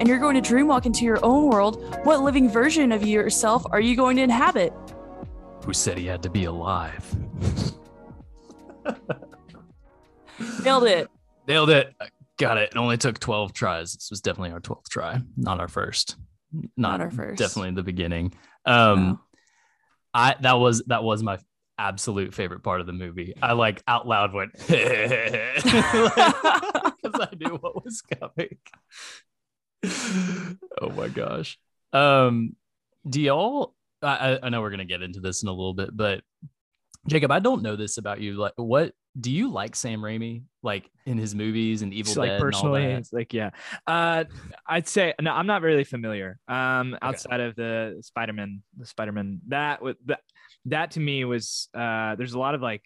and you're going to dreamwalk into your own world, what living version of yourself are you going to inhabit? Who said he had to be alive? Nailed it. Nailed it. Got it. It only took 12 tries. This was definitely our 12th try, not our first. Not, Not our first. Definitely the beginning. Um Wow. I that was that was my absolute favorite part of the movie. I like out loud went because I knew what was coming. oh my gosh. Um do y'all I, I- know we're gonna get into this in a little bit, but Jacob, I don't know this about you. Like what do you like Sam Raimi? Like in his movies and Evil Just, Dead like and all personally, that? like yeah. Uh, I'd say no. I'm not really familiar. Um, outside of the Spider-Man, the Spider-Man that with that that to me was uh, there's a lot of like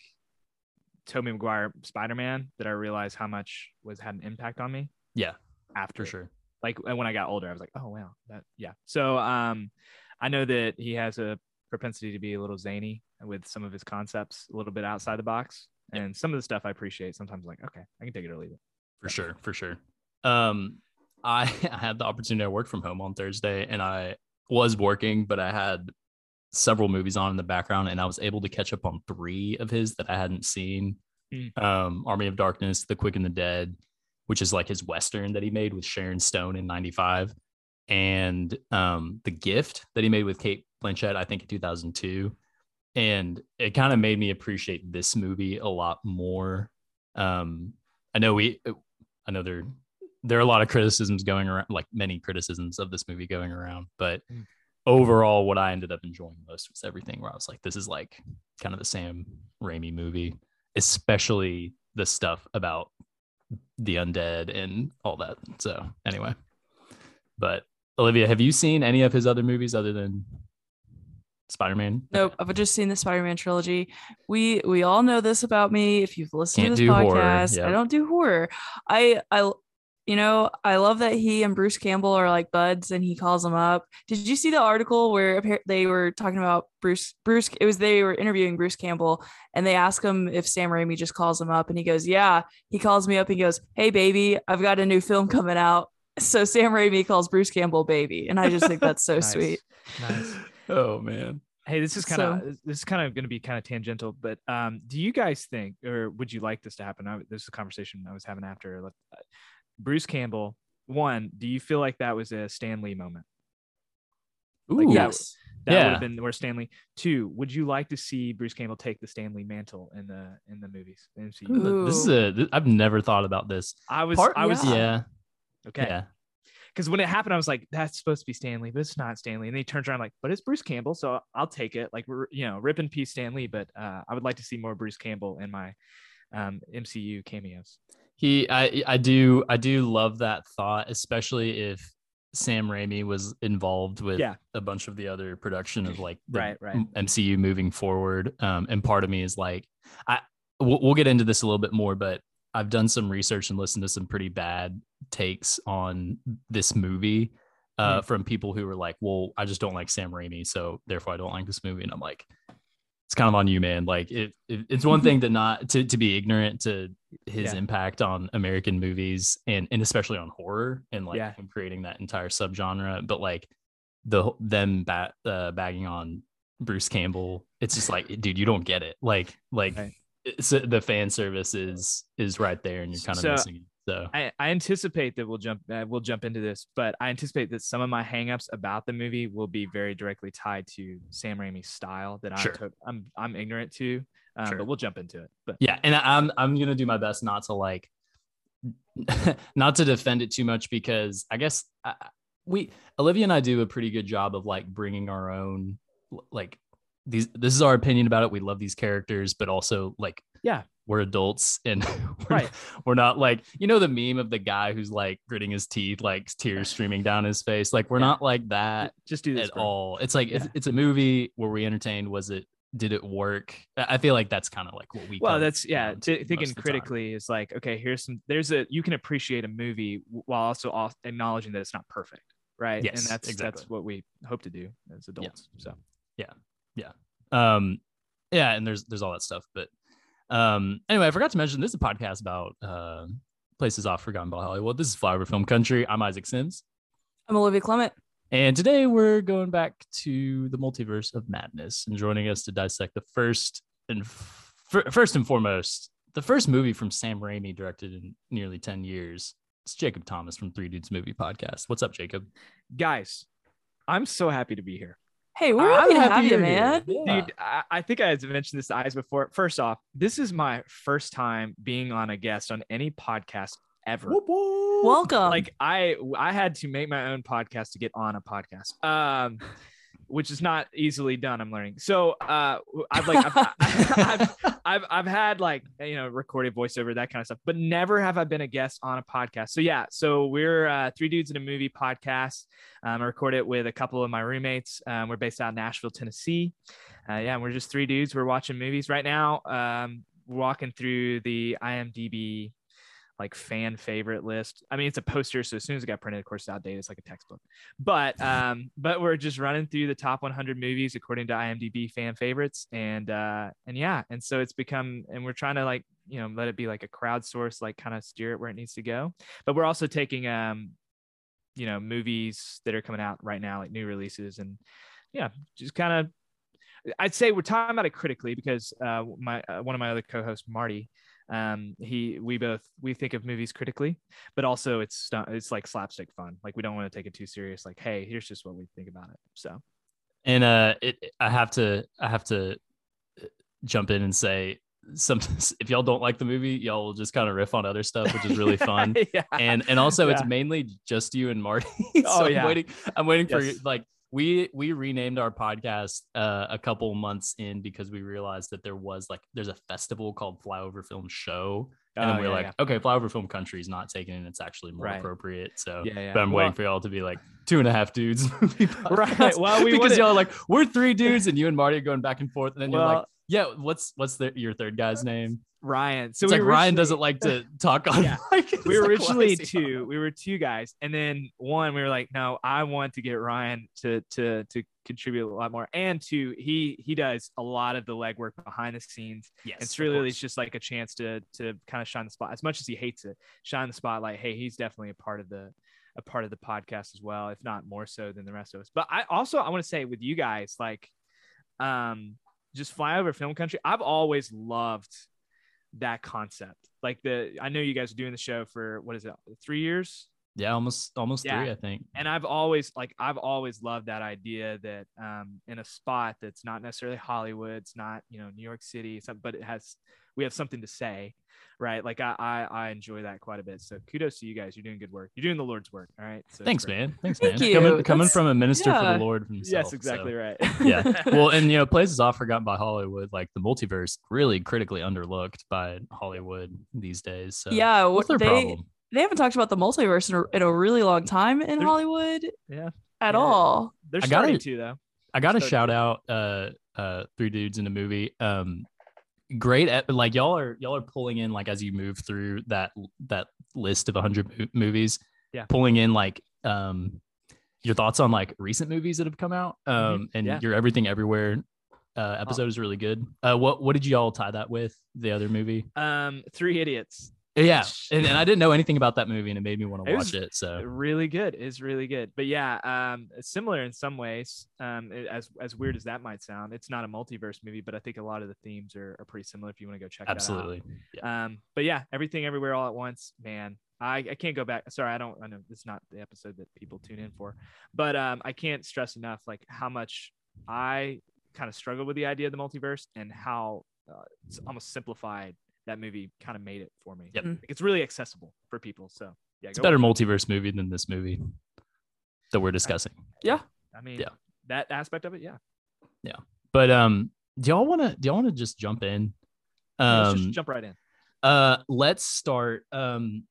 Tobey Maguire Spider-Man that I realized how much was had an impact on me Yeah, after for sure. Like and when I got older, I was like, oh wow, that yeah. So um, I know that he has a propensity to be a little zany with some of his concepts, a little bit outside the box, Yep. and some of the stuff I appreciate. Sometimes like, okay, I can take it or leave it. for sure for sure um I, I had the opportunity to work from home on thursday and i was working but i had several movies on in the background and i was able to catch up on three of his that i hadn't seen Mm. um army of darkness the quick and the dead which is like his western that he made with sharon stone in 95 and um the gift that he made with cate blanchett i think in 2002 and it kind of made me appreciate this movie a lot more. Um i know we i know there there are a lot of criticisms going around like many criticisms of this movie going around but Mm. overall what i ended up enjoying most was everything where i was like this is like kind of the sam raimi movie especially the stuff about the undead and all that so anyway but olivia have you seen any of his other movies other than spider-man Nope, I've just seen the Spider-Man trilogy. We we all know this about me. If you've listened Can't to this podcast, yep. I don't do horror. I I you know I love that he and Bruce Campbell are like buds, and he calls him up. Did you see the article where they were talking about Bruce? Bruce it was they were interviewing Bruce Campbell, and they ask him if Sam Raimi just calls him up, and he goes, "Yeah." He calls me up and goes, "Hey baby, I've got a new film coming out." So Sam Raimi calls Bruce Campbell baby, and I just think that's so Nice. sweet. Nice. oh man Hey, this is kind of this is kind of going to be kind of tangential, but um, do you guys think, or would you like this to happen? I, this is a conversation I was having after Uh, Bruce Campbell. One, do you feel like that was a Stan Lee moment? Like, Ooh. yeah, Yes. That would Yeah. have been where Stan Lee. Two, would you like to see Bruce Campbell take the Stan Lee mantle in the in the movies? the MCU? Ooh. This is a. th- I've never thought about this. I was, Part, I was, yeah. yeah, okay. yeah. because when it happened, I was like, "That's supposed to be Stan Lee, but it's not Stan Lee." And then he turns around like, "But it's Bruce Campbell, so I'll take it." Like, we're you know, rip in peace, Stan Lee. But uh, I would like to see more Bruce Campbell in my um, MCU cameos. He, I, I do, I do love that thought, especially if Sam Raimi was involved with Yeah. a bunch of the other production of like the Right, right. MCU moving forward. Um, and part of me is like, I, we'll, we'll get into this a little bit more, but I've done some research and listened to some pretty bad takes on this movie uh, Hmm. from people who were like, well, I just don't like Sam Raimi, so therefore I don't like this movie. And I'm like, it's kind of on you, man. Like it, it it's one thing to not to, to be ignorant to his Yeah. impact on American movies and and especially on horror and like Yeah. creating that entire subgenre. But like the them bat uh, bagging on Bruce Campbell, it's just like, dude, you don't get it. Like like Right. it's, the fan service is is right there, and you're kind of So- missing it. So I, I anticipate that we'll jump uh, we'll jump into this, but I anticipate that some of my hangups about the movie will be very directly tied to Sam Raimi's style that Sure. I'm to- I'm I'm ignorant to. Um, Sure. But we'll jump into it. But yeah and I- i'm i'm gonna do my best not to like not to defend it too much because i guess I, we olivia and i do a pretty good job of like bringing our own like these this is our opinion about it we love these characters but also like Yeah. We're adults and we're, Right. not, we're not like you know the meme of the guy who's like gritting his teeth like tears streaming down his face like we're Yeah. not like that just do this at all. It's like it's, Yeah. it's a movie. Were we entertained? Was it? Did it work? I feel like that's kind of like what we. well that's yeah t- thinking most of the time. critically is like okay here's some there's a you can appreciate a movie while also al- acknowledging that it's not perfect right Yes, and that's exactly. that's what we hope to do as adults so yeah. Yeah. Um, yeah, and there's there's all that stuff. But um, anyway, I forgot to mention this is a podcast about uh, places off forgotten by Hollywood. This is Flyover Film Country. I'm Isaac Sims. I'm Olivia Clement. And today we're going back to the multiverse of madness and joining us to dissect the first and f- first and foremost, the first movie from Sam Raimi directed in nearly 10 years. It's Jacob Thomas from Three Dudes Movie Podcast. What's up, Jacob? Guys, I'm so happy to be here. Hey, we're happy, I'm to have you, you're man. here. Yeah. Dude, I, I think I had mentioned this to Eyes before. First off, this is my first time being on a guest on any podcast ever. Whoop, whoop. Welcome. Like I I had to make my own podcast to get on a podcast. Um which is not easily done, I'm learning. So uh I've like I've, I've, I've I've had like you know recorded voiceover that kind of stuff, but never have I been a guest on a podcast. So yeah, so we're uh, three dudes in a movie podcast. Um, I record it with a couple of my roommates. Um, we're based out of Nashville, Tennessee. Uh, yeah, we're just three dudes. We're watching movies right now. Um, walking through the IMDb like fan favorite list. I mean, it's a poster, so as soon as it got printed, of course, it's outdated. It's like a textbook. But um, but we're just running through the top 100 movies according to IMDb fan favorites, and uh, and yeah, and so it's become, and we're trying to like you know let it be like a crowdsource, like kind of steer it where it needs to go. But we're also taking um, you know, movies that are coming out right now, like new releases, and yeah, just kind of. I'd say we're talking about it critically because uh, my uh, one of my other co-hosts, Marty, um he we both we think of movies critically but also it's not it's like slapstick fun like we don't want to take it too serious like hey here's just what we think about it so And uh, it, I have to, I have to uh, jump in and say, some if y'all don't like the movie, y'all will just kind of riff on other stuff, which is really fun. yeah and and also it's mainly just you and Marty. so Oh, yeah. I'm waiting. I'm waiting for Yes. like we we renamed our podcast uh, a couple months in because we realized that there was like there's a festival called Flyover Film Show, and Oh, we are yeah, like, yeah. okay, Flyover Film Country is not taken, and it's actually more Right. appropriate. So, Yeah, yeah. but I'm Well- waiting for y'all to be like two and a half dudes Right. Well, we because y'all are like we're three dudes, and you and Marty are going back and forth, and then you're like. Yeah, what's what's the, your third guy's name? Ryan. So it's we like Ryan doesn't like to talk on. Yeah. It's we were originally two. we were two guys. And then one we were like no i want to get ryan to to to contribute a lot more. And two he he does a lot of the legwork behind the scenes. Yes, it's really it's just like a chance to to kind of shine the spot. As much as he hates it shine the spotlight hey he's definitely a part of the a part of the podcast as well if not more so than the rest of us. But i also i want to say with you guys like um just fly over film country i've always loved that concept like the i know you guys are doing the show for what is it three years Yeah, almost almost Yeah. three, I think. and I've always like I've always loved that idea that um, in a spot that's not necessarily Hollywood, it's not you know New York City, some- but it has we have something to say, right? Like I I, I enjoy that quite a bit. So kudos to you guys. You're doing good work. You're doing the Lord's work. All right. So Thanks, man. Thanks, Thank man. you. Coming, coming from a minister for the Lord himself. Yes, so, exactly right. yeah. Well, and you know, places off forgotten by Hollywood, like the multiverse, really critically underlooked by Hollywood these days. So yeah, what's their they problem? they haven't talked about the multiverse in a, in a really long time in There's- Hollywood yeah. at Yeah. all. They're I gotta- starting to though. I got to Start shout out uh uh three dudes in a movie. Um great at, like y'all are y'all are pulling in like as you move through that that list of 100 movies. Yeah. Pulling in like um your thoughts on like recent movies that have come out. Um and Mm-hmm. Yeah. your everything everywhere uh episode is really good. Uh what what did y'all tie that with? The other movie? Um, Three Idiots. Yeah. And, and I didn't know anything about that movie and it made me want to watch it. So really good is really good but yeah um similar in some ways um as as weird as that might sound it's not a multiverse movie but i think a lot of the themes are, are pretty similar if you want to go check absolutely. that out Absolutely. um but yeah everything everywhere all at once man I, I can't go back sorry i don't i know it's not the episode that people tune in for but um i can't stress enough like how much i kind of struggled with the idea of the multiverse and how uh, it's almost simplified that movie kind of made it for me Yep. Mm. Like, it's really accessible for people so yeah It's a better watch it. multiverse movie than this movie that we're discussing. Yeah. I mean, Yeah. that aspect of it, yeah. Yeah. But um, do y'all want to do y'all want to just jump in? Let's Um, just jump right in. uh, let's start. Um,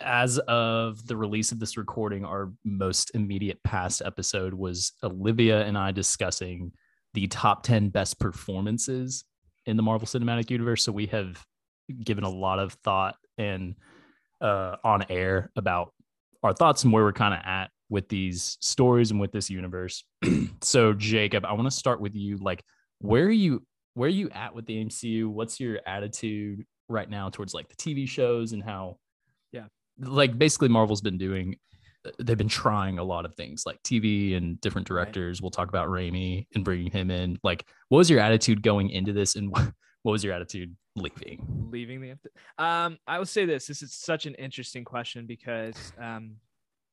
as of the release of this recording, our most immediate past episode was Olivia and I discussing the top ten best performances in the Marvel Cinematic Universe. So we have given a lot of thought and uh, on air about our thoughts and where we're kind of at with these stories and with this universe. so Jacob, I want to start with you. Like, where are you? Where are you at with the MCU? What's your attitude right now towards like the TV shows and how? Yeah. Like basically, Marvel's been doing they've been trying a lot of things like TV and different directors. Right. We'll talk about Raimi and bringing him in. Like, what was your attitude going into this, and what was your attitude leaving? Leaving the um, I will say this: this is such an interesting question because um,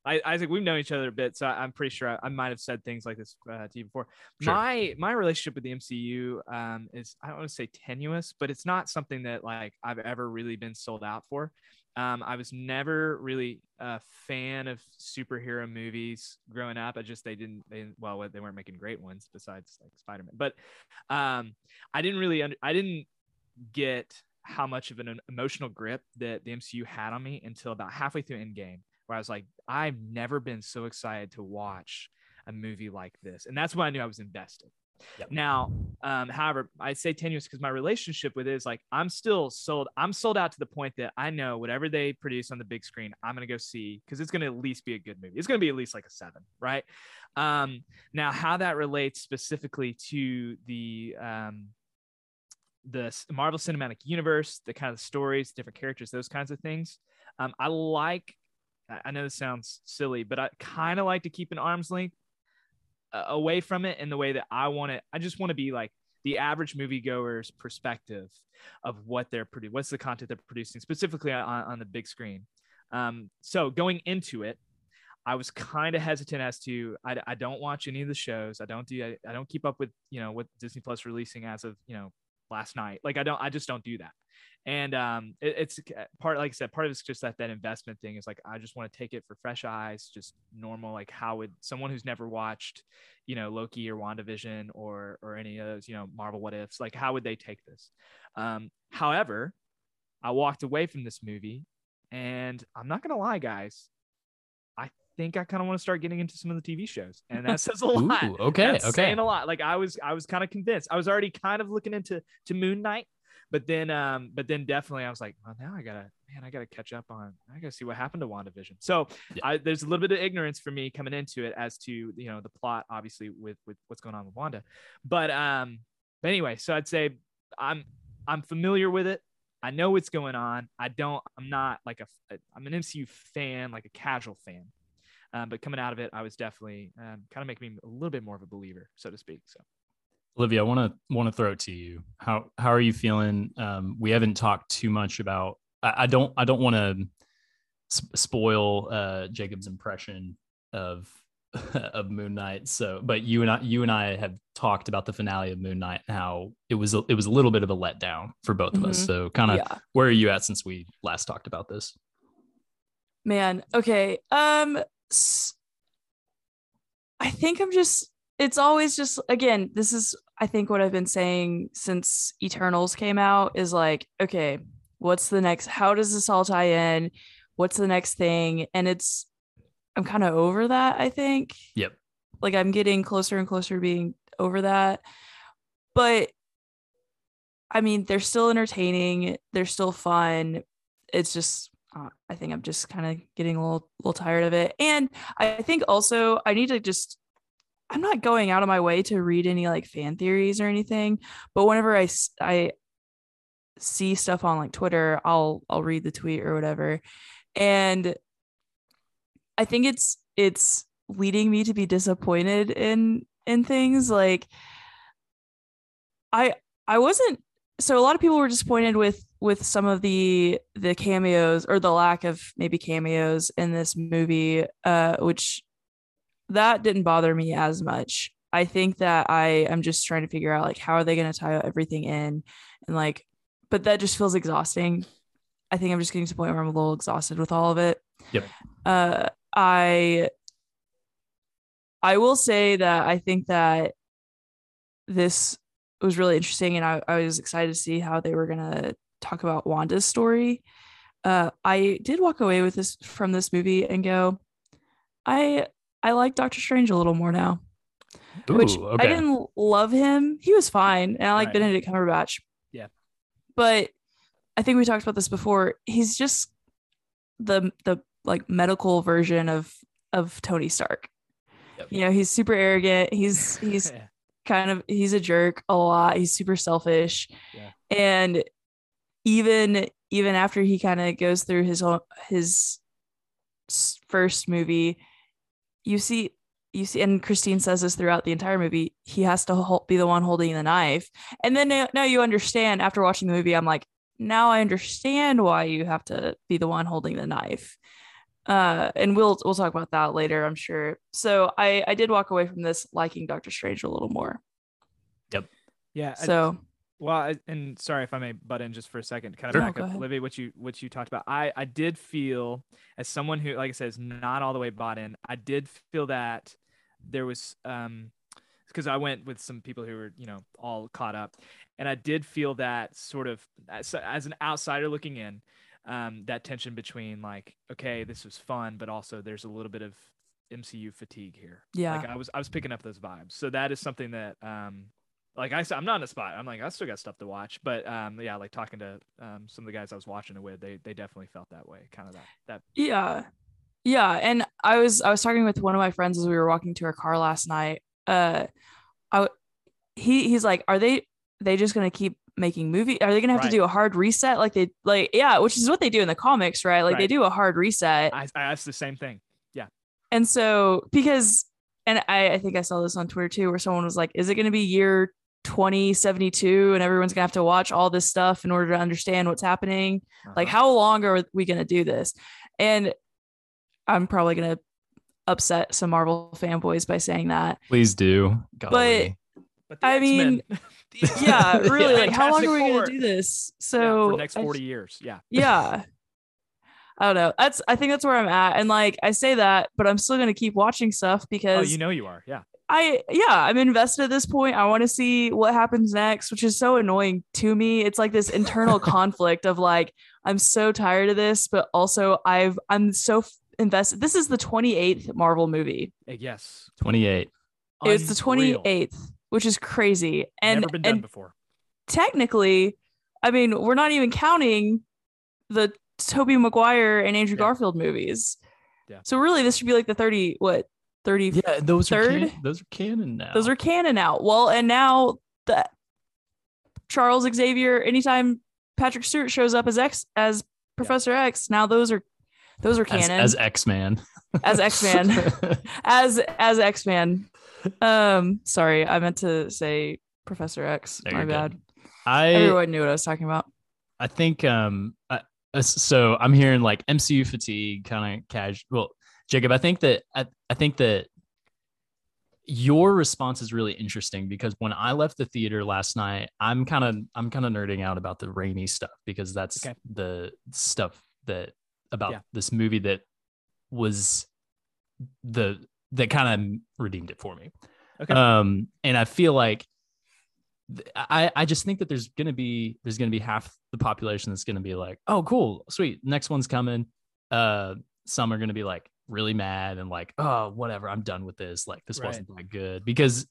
I, Isaac, we've known each other a bit, so I'm pretty sure I, I might have said things like this uh, to you before. Sure. My my relationship with the MCU um, is I don't want to say tenuous, but it's not something that like I've ever really been sold out for. Um, I was never really a fan of superhero movies growing up. I just they didn't they well they weren't making great ones besides like Spider Man, but um, I didn't really under, I didn't get how much of an emotional grip that the MCU had on me until about halfway through Endgame where I was like, I've never been so excited to watch a movie like this. And that's when I knew I was invested. Yep. Now, um, however, I say tenuous because my relationship with it is like I'm still sold. I'm sold out to the point that I know whatever they produce on the big screen, I'm gonna go see because it's gonna at least be a good movie. It's gonna be at least like a seven, right? Um, now, how that relates specifically to the um, the Marvel Cinematic Universe, the kind of stories, different characters, those kinds of things. Um, I like I know this sounds silly, but I kind of like to keep an arm's length away from it in the way that I want it. I just want to be like the average moviegoer's perspective of what they're producing, what's the content they're producing, specifically on, on the big screen. Um, so going into it, I was kind of hesitant as to I, I don't watch any of the shows. I don't do I, I don't keep up with you know what Disney Plus releasing as of you know last night. Like I don't I just don't do that and um, it, it's uh, part like I said, part of it's just that that investment thing is like I just want to take it for fresh eyes, just normal. Like how would someone who's never watched, you know, Loki or WandaVision or or any of those, you know, Marvel What Ifs, like how would they take this? Um, however, I walked away from this movie, and I'm not gonna lie, guys, think I kind of want to start getting into some of the TV shows, and that says a lot. Ooh, okay, That's okay, saying a lot. Like I was, I was kind of convinced. I was already kind of looking into to Moon Knight but then um but then definitely i was like well now i gotta man i gotta catch up on i gotta see what happened to wandavision so yeah. I, there's a little bit of ignorance for me coming into it as to you know the plot obviously with with what's going on with wanda but um but anyway so i'd say i'm i'm familiar with it i know what's going on i don't i'm not like a i'm an mcu fan like a casual fan um, but coming out of it i was definitely um, kind of making me a little bit more of a believer so to speak so Olivia, I want to want to throw it to you. How how are you feeling? Um, we haven't talked too much about. I, I don't I don't want to spoil uh, Jacob's impression of of Moon Knight. So, but you and I you and I have talked about the finale of Moon Knight and how it was a, it was a little bit of a letdown for both of mm-hmm. us. So, kind of yeah. where are you at since we last talked about this? Man, okay. Um, I think I'm just it's always just again this is i think what i've been saying since eternals came out is like okay what's the next how does this all tie in? What's the next thing? And it's i'm kind of over that i think. Yep. Like i'm getting closer and closer to being over that. But i mean they're still entertaining they're still fun. It's just uh, i think i'm just kind of getting a little little tired of it and i think also i need to just I'm not going out of my way to read any like fan theories or anything, but whenever I I see stuff on like Twitter, I'll I'll read the tweet or whatever. And I think it's it's leading me to be disappointed in in things like I I wasn't so a lot of people were disappointed with with some of the the cameos or the lack of maybe cameos in this movie uh which that didn't bother me as much. I think that I am just trying to figure out like how are they going to tie everything in and like but that just feels exhausting. I think I'm just getting to the point where I'm a little exhausted with all of it. Yep. Uh I I will say that I think that this was really interesting and I, I was excited to see how they were gonna talk about Wanda's story. Uh I did walk away with this from this movie and go, I I like Doctor Strange a little more now. Ooh, which okay. I didn't love him. He was fine. And I like right. Benedict Cumberbatch. Yeah. But I think we talked about this before. He's just the the like medical version of of Tony Stark. Yep. You know, he's super arrogant. He's he's yeah. Kind of he's a jerk a lot. He's super selfish. Yeah. And even even after he kind of goes through his his first movie, you see you see and Christine says this throughout the entire movie, he has to hold, be the one holding the knife. And then now, now you understand after watching the movie, I'm like, now I understand why you have to be the one holding the knife. Uh, and we'll we'll talk about that later, I'm sure. So I I did walk away from this liking Doctor Strange a little more. Yep yeah. I- So Well, I, and sorry if I may butt in just for a second, kind of Sure. back Go up, ahead. Libby, what you what you talked about. I I did feel as someone who, like I said, is not all the way bought in. I did feel that there was um because I went with some people who were you know all caught up, and I did feel that sort of as, as an outsider looking in, um that tension between like okay this was fun, but also there's a little bit of MCU fatigue here. yeah, Like I was I was picking up those vibes. So that is something that um like I said, I'm not in a spot. I'm like I still got stuff to watch, but um yeah, like talking to um some of the guys I was watching it with, they they definitely felt that way. Kind of that that Yeah. Yeah, and I was I was talking with one of my friends as we were walking to our car last night. Uh I he he's like, "Are they they just going to keep making movie? Are they going to have Right. to do a hard reset like they like yeah, which is what they do in the comics, right? Like they do a hard reset. I, I asked the same thing. Yeah and so because and I I think I saw this on Twitter too where someone was like, "Is it going to be year 2072 and everyone's going to have to watch all this stuff in order to understand what's happening?" Like, Uh-huh. how long are we going to do this? And I'm probably going to upset some Marvel fanboys by saying that. Please do. Golly. But the I X-Men- mean, Yeah, really. Like, how long are we going to do this? Yeah, So, for the next I- 40 years. Yeah. yeah. I don't know. That's, I think that's where I'm at. And like, I say that, but I'm still going to keep watching stuff Oh, because you know you are. Yeah. I, yeah, I'm invested at this point. I want to see what happens next, which is so annoying to me. It's like this internal conflict of like, I'm so tired of this, but also I've, I'm so f- invested. This is the 28th Marvel movie. Uh, Yes. 28. It's the 28th, which is crazy. And, Never been done and before. technically, I mean, we're not even counting the Tobey Maguire and Andrew Yeah. Garfield movies. Yeah. So really, this should be like the 30, what, 30, Yeah, those are Third? can- those are canon now. those are canon now. Well, and now the Charles Xavier, anytime Patrick Stewart shows up as X as Professor X, now those are those are canon as X Man. as X Man as as X Man. Um, sorry, I meant to say Professor X. No, My you're good. bad. I Everyone knew what I was talking about. I think um I, uh, so I'm hearing like MCU fatigue kind of casual. Well, Jacob, I think that I, I think that your response is really interesting because when I left the theater last night, I'm kind of I'm kind of nerding out about the Raimi stuff because that's Okay. the stuff that about Yeah. this movie that was the that kind of redeemed it for me. Okay. Um, and I feel like th- I I just think that there's gonna be there's gonna be half the population that's gonna be like, oh, cool, sweet, next one's coming. Uh, some are gonna be like really mad and like, oh, whatever, I'm done with this. Like this Right. wasn't that good because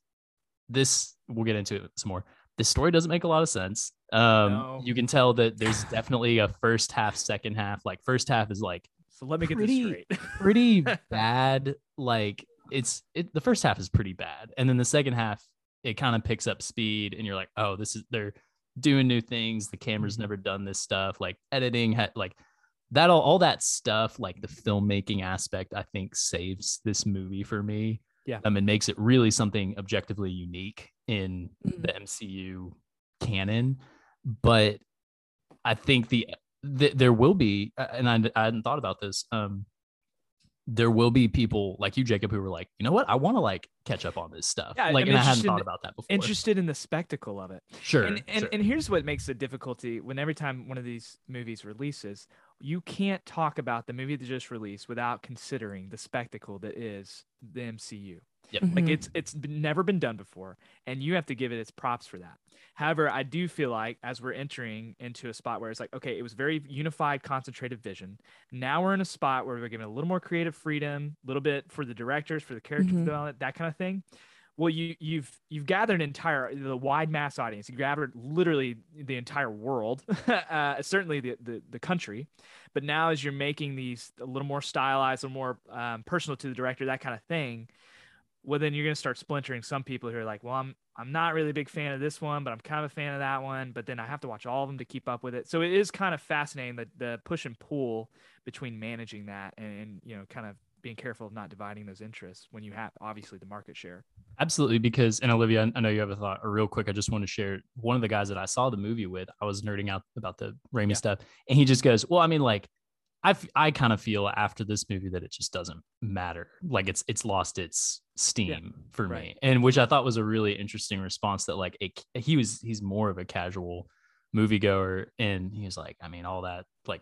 this we'll get into it some more. This story doesn't make a lot of sense. Um, No. you can tell that there's definitely a first half, second half. Like first half is like So let me get pretty- this straight. pretty bad. Like it's it the first half is pretty bad. And then the second half, it kind of picks up speed and you're like, oh, this is they're doing new things. The camera's Mhm. never done this stuff. Like editing had like that all, all that stuff, like the filmmaking aspect, I think saves this movie for me. Yeah. Um, and makes it really something objectively unique in Mhm. the MCU canon. But I think the, the there will be, and I, I hadn't thought about this. Um, there will be people like you, Jacob, who were like, you know what, I want to like catch up on this stuff. Yeah, like, I'm and I hadn't thought about that before. Interested in the spectacle of it. Sure. and and, sure. and here's what makes the difficulty when every time one of these movies releases you can't talk about the movie that just released without considering the spectacle that is the mcu Yep. like Mhm. it's it's never been done before and you have to give it its props for that however i do feel like as we're entering into a spot where it's like okay it was very unified concentrated vision now we're in a spot where we're given a little more creative freedom a little bit for the directors for the character Mhm. development that kind of thing well you you've you've gathered an entire the wide mass audience you gathered literally the entire world uh, certainly the, the the country but now as you're making these a little more stylized a little more um, personal to the director that kind of thing well then you're going to start splintering some people who are like well i'm i'm not really a big fan of this one but i'm kind of a fan of that one but then i have to watch all of them to keep up with it so it is kind of fascinating the, the push and pull between managing that and, and you know kind of being careful of not dividing those interests when you have obviously the market share. Absolutely, because and Olivia, I know you have a thought. Or real quick, I just want to share one of the guys that I saw the movie with. I was nerding out about the Raimi Yeah. stuff, and he just goes, "Well, I mean, like, I f- I kind of feel after this movie that it just doesn't matter. Like, it's it's lost its steam for me, and which I thought was a really interesting response. That like it, he was he's more of a casual moviegoer, and he was like, I mean, all that like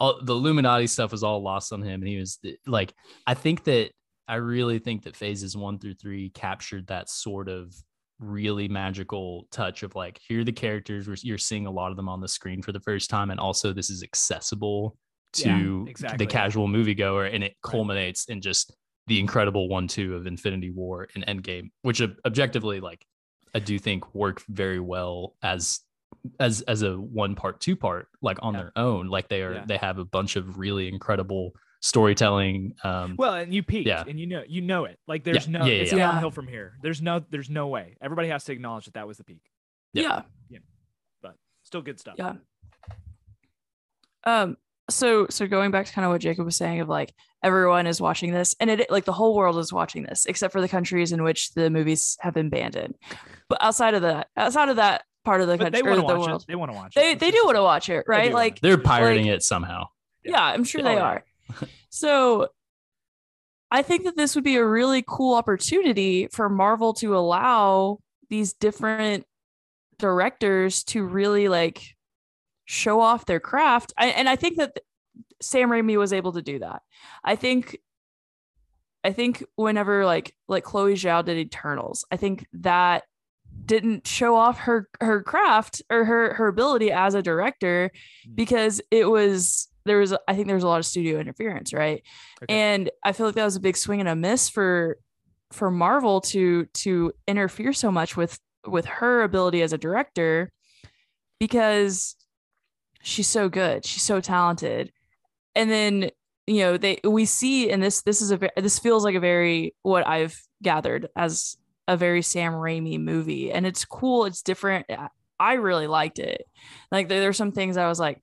all the Illuminati stuff was all lost on him, and he was like, I think that I really think that phases one through three captured that sort of really magical touch of like here are the characters you're seeing a lot of them on the screen for the first time and also this is accessible Yeah, to exactly. the casual moviegoer and it culminates in just the incredible one two of Infinity War and Endgame which objectively like I do think work very well as as as a one part two part like on Yeah. their own like they are Yeah. they have a bunch of really incredible storytelling um Well, and you peaked, Yeah. and you know you know it. Like there's Yeah, no yeah, yeah, it's yeah. downhill from here. There's no there's no way. Everybody has to acknowledge that that was the peak. Yeah. yeah. But still good stuff. Yeah. Um. So so going back to kind of what Jacob was saying of like everyone is watching this and it like the whole world is watching this except for the countries in which the movies have been banned in. But outside of that, outside of that part of the But they country or want to the watch world, it. They want to watch they it. they do want to watch it, right? do wanna. Like they're pirating like- it somehow yeah, I'm sure Oh, they yeah. are. so I think that this would be a really cool opportunity for Marvel to allow these different directors to really like show off their craft. I, and I think that Sam Raimi was able to do that. I think I think whenever like like Chloe Zhao did Eternals, I think that didn't show off her her craft or her her ability as a director Mm. because it was there was I think there was a lot of studio interference, right? Okay. And I feel like that was a big swing and a miss for for Marvel to to interfere so much with with her ability as a director because she's so good, she's so talented. And then you know they we see and this this is a this feels like a very what I've gathered as a very Sam Raimi movie. And it's cool. It's different. I- really liked it. Like there, there's some things I was like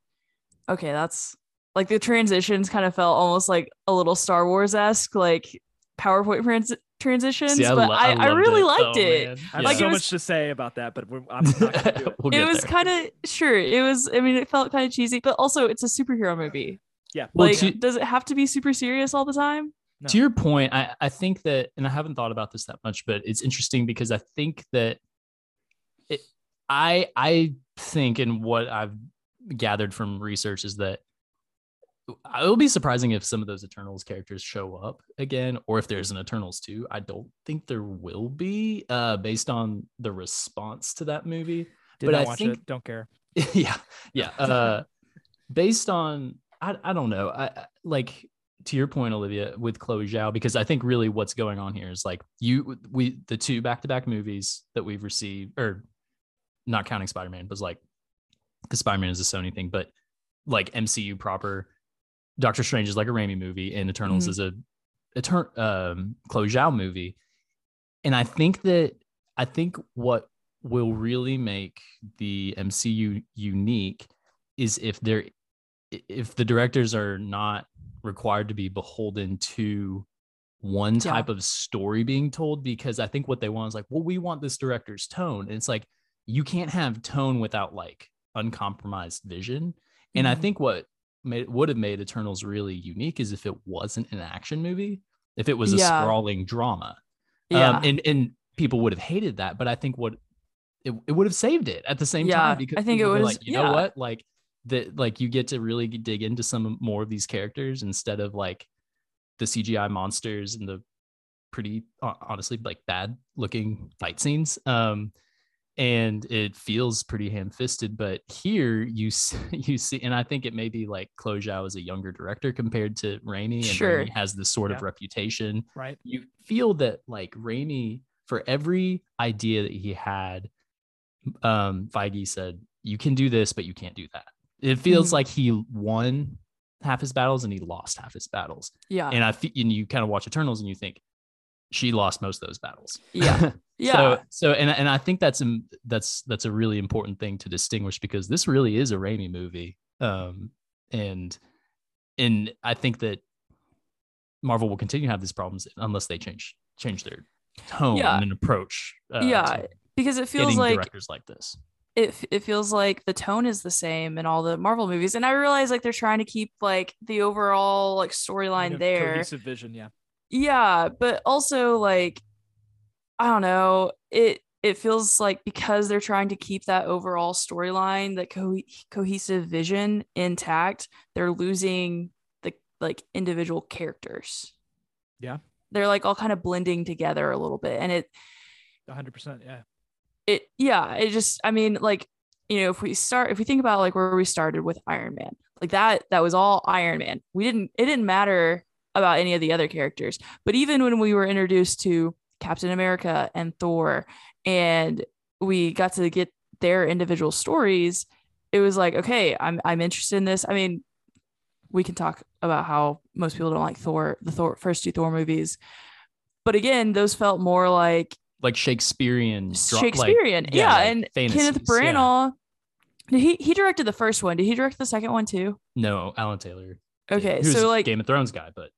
okay that's like the transitions kind of felt almost like a little Star Wars esque like PowerPoint transitions See, but lo- I, I, loved really it. liked Oh, it man. I have Like, so was- much to say about that, but we're, I'm not gonna do it. We'll it was kind of sure it was I mean it felt kind of cheesy but also it's a superhero movie Yeah. Well, like to- does it have to be super serious all the time No. to your point I, I think that and i haven't thought about this that much but it's interesting because i think that it i i think and what i've gathered from research is that it'll be surprising if some of those eternals characters show up again or if there's an eternals 2 i don't think there will be uh based on the response to that movie Did but I watch think- it. Don't care. yeah yeah uh based on i, I don't know I, I like to your point olivia with chloe zhao because i think really what's going on here is like you we the two back-to-back movies that we've received or not counting spider-man was like because spider-man is a sony thing but like mcu proper doctor strange is like a Raimi movie and eternals Mhm. is a etern- um chloe zhao movie and i think that i think what will really make the MCU unique is if they're if the directors are not required to be beholden to one Yeah. type of story being told because I think what they want is like, well, we want this director's tone. And it's like you can't have tone without like uncompromised vision. And I Mhm. think what made would have made Eternals really unique is if it wasn't an action movie, if it was a Yeah. sprawling drama. yeah Um, and and people would have hated that, but I think what it, it would have saved it at the same Yeah, time because I think it was- like, you yeah. know what, like that, like you get to really dig into some more of these characters instead of like the CGI monsters and the pretty honestly like bad looking fight scenes. Um, and it feels pretty ham-fisted, but here you you see, and I think it may be like Zhao is a younger director compared to Raimi, and Sure. Raimi has this sort of reputation Right. you feel that like Raimi, for every idea that he had, um, Feige said, you can do this, but you can't do that. It feels Mhm. like he won half his battles and he lost half his battles. yeah And I and you kind of watch Eternals and you think she lost most of those battles. Yeah. yeah So so and and I think that's um, that's that's a really important thing to distinguish because this really is a Raimi movie. Um and and I think that Marvel will continue to have these problems unless they change change their tone Yeah. and approach. Uh, yeah, because it feels like directors like this. it it feels like the tone is the same in all the Marvel movies, and I realize like they're trying to keep like the overall like storyline Kind of there. Cohesive vision, yeah. Yeah, but also like I don't know, it it feels like because they're trying to keep that overall storyline, that co- cohesive vision intact, they're losing the like individual characters. Yeah. They're like all kind of blending together a little bit and it 100%. Yeah. it yeah it just i mean like you know if we start if we think about like where we started with iron man like that that was all iron man we didn't it didn't matter about any of the other characters but even when we were introduced to captain america and thor and we got to get their individual stories it was like okay i'm i'm interested in this i mean we can talk about how most people don't like thor the thor first two thor movies but again those felt more like Like Shakespearean, dra- like- Shakespearean. yeah, like and fantasies, Kenneth yeah. Branagh. Did he he directed the first one? Did he direct the second one too? No, Alan Taylor. Okay, Who's so like Game of Thrones guy, but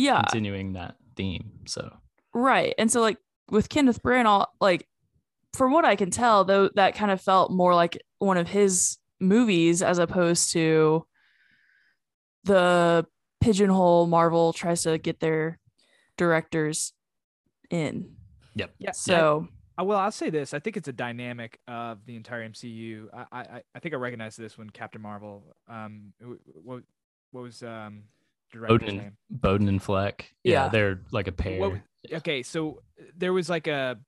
yeah, continuing that theme. So right. And so like with Kenneth Branagh, like from what I can tell, though, that kind of felt more like one of his movies as opposed to the pigeonhole Marvel tries to get their directors in. yep. Yeah. So Uh, well, I'll say this. I think it's a dynamic of the entire MCU. I I, I think I recognized this when Captain Marvel. Um, what what was um director's Boden name? and, Boden and Fleck. Yeah, Yeah. they're like a pair. What- Okay, so there was like a.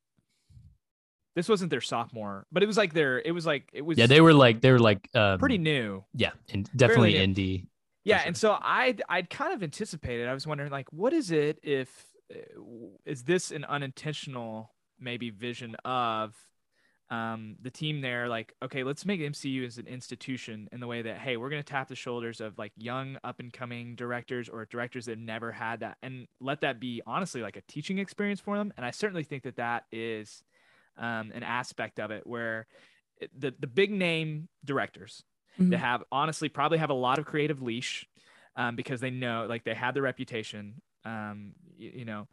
This wasn't their sophomore, but it was like their. It was like it was. yeah, they were like they were like um, pretty new. Yeah, and definitely indie. Yeah, sure. and so I'd I'd kind of anticipated. I was wondering like, what is it if uh, is this an unintentional maybe vision of um, the team there? Like, okay, let's make MCU as an institution in the way that hey, we're gonna tap the shoulders of like young up and coming directors or directors that never had that, and let that be honestly like a teaching experience for them. And I certainly think that that is um, an aspect of it where the the big name directors mhm. that have honestly probably have a lot of creative leash um, because they know like they have the reputation um, you, you know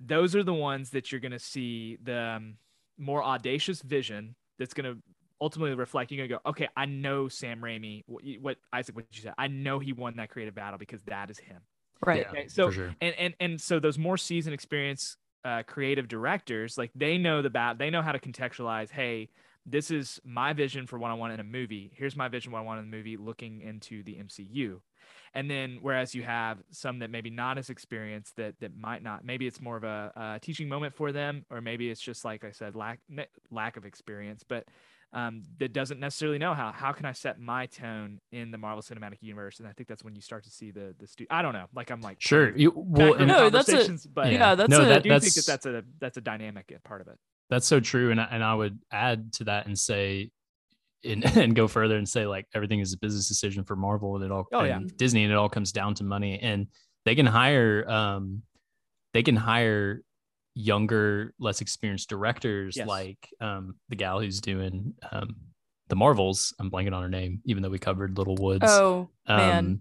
those are the ones that you're going to see the um, more audacious vision that's going to ultimately reflect you're going to go okay i know sam Raimi, what, you- what isaac what you said i know he won that creative battle because that is him right. Yeah, Okay, so sure. and and and so those more seasoned experience uh, creative directors like they know the bat they know how to contextualize hey this is my vision for what i want in a movie here's my vision what i want in the movie looking into the mcu and then whereas you have some that maybe not as experienced that that might not maybe it's more of a, a teaching moment for them or maybe it's just like i said lack ne- lack of experience but um, that doesn't necessarily know how how can I set my tone in the Marvel Cinematic Universe, and I think that's when you start to see the the stu- I don't know, like I'm like Sure. You, well, No, that's a- but yeah, that's no, a- I that, do that's think that that's a that's a dynamic part of it. that's so true, and I- and I would add to that and say, and, and go further and say like everything is a business decision for Marvel, and it all Oh, yeah. Disney, and it all comes down to money, and they can hire um, they can hire younger, less experienced directors Yes. like um the gal who's doing um the Marvels. I'm blanking on her name, even though we covered Little Woods. Oh man. Um,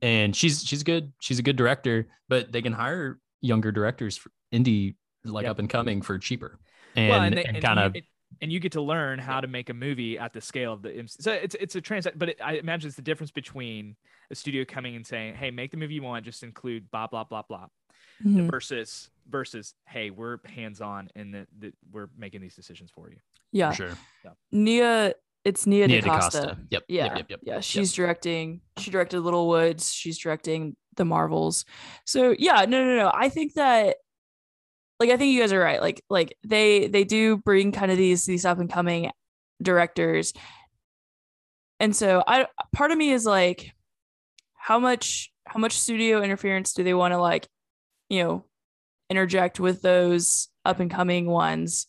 and she's she's good. She's a good director, but they can hire younger directors for indie, like Yep. up and coming, for cheaper, and, well, and, they- and kind of and you get to learn how to make a movie at the scale of the MC. So it's it's a trans, but it, I imagine it's the difference between a studio coming and saying, "Hey, make the movie you want, just include blah blah blah blah," Mhm. versus versus, "Hey, we're hands on and that that we're making these decisions for you." Yeah. for sure. Nia, it's Nia, Nia DaCosta. DaCosta. Yep. Yeah, Yep. Yep. Yep. yeah. yep. She's directing. She directed Little Woods. She's directing the Marvels. So yeah, no, no, no. I think that, like, I think you guys are right. Like, like they they do bring kind of these these up and coming directors, and so I part of me is like, how much how much studio interference do they want to like, you know, interject with those up and coming ones?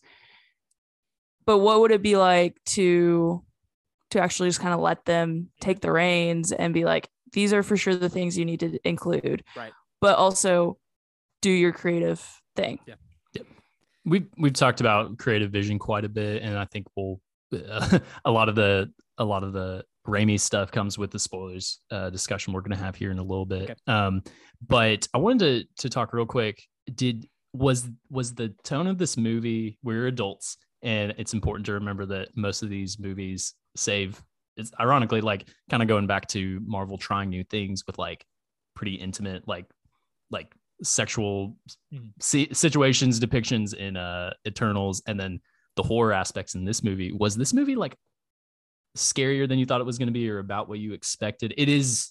but what would it be like to to actually just kind of let them take the reins and be like these are for sure the things you need to include Right. but also do your creative thing we've we've talked about creative vision quite a bit, and I think we'll a lot of the a lot of the Raimi stuff comes with the spoilers uh, discussion we're going to have here in a little bit. Okay. Um, but I wanted to to talk real quick. Did was was the tone of this movie? We're adults, and it's important to remember that most of these movies save. It's ironically like kind of going back to Marvel trying new things with like pretty intimate, like like sexual si- situations, depictions in uh Eternals, and then the horror aspects in this movie. Was this movie like scarier than you thought it was going to be, or about what you expected? It is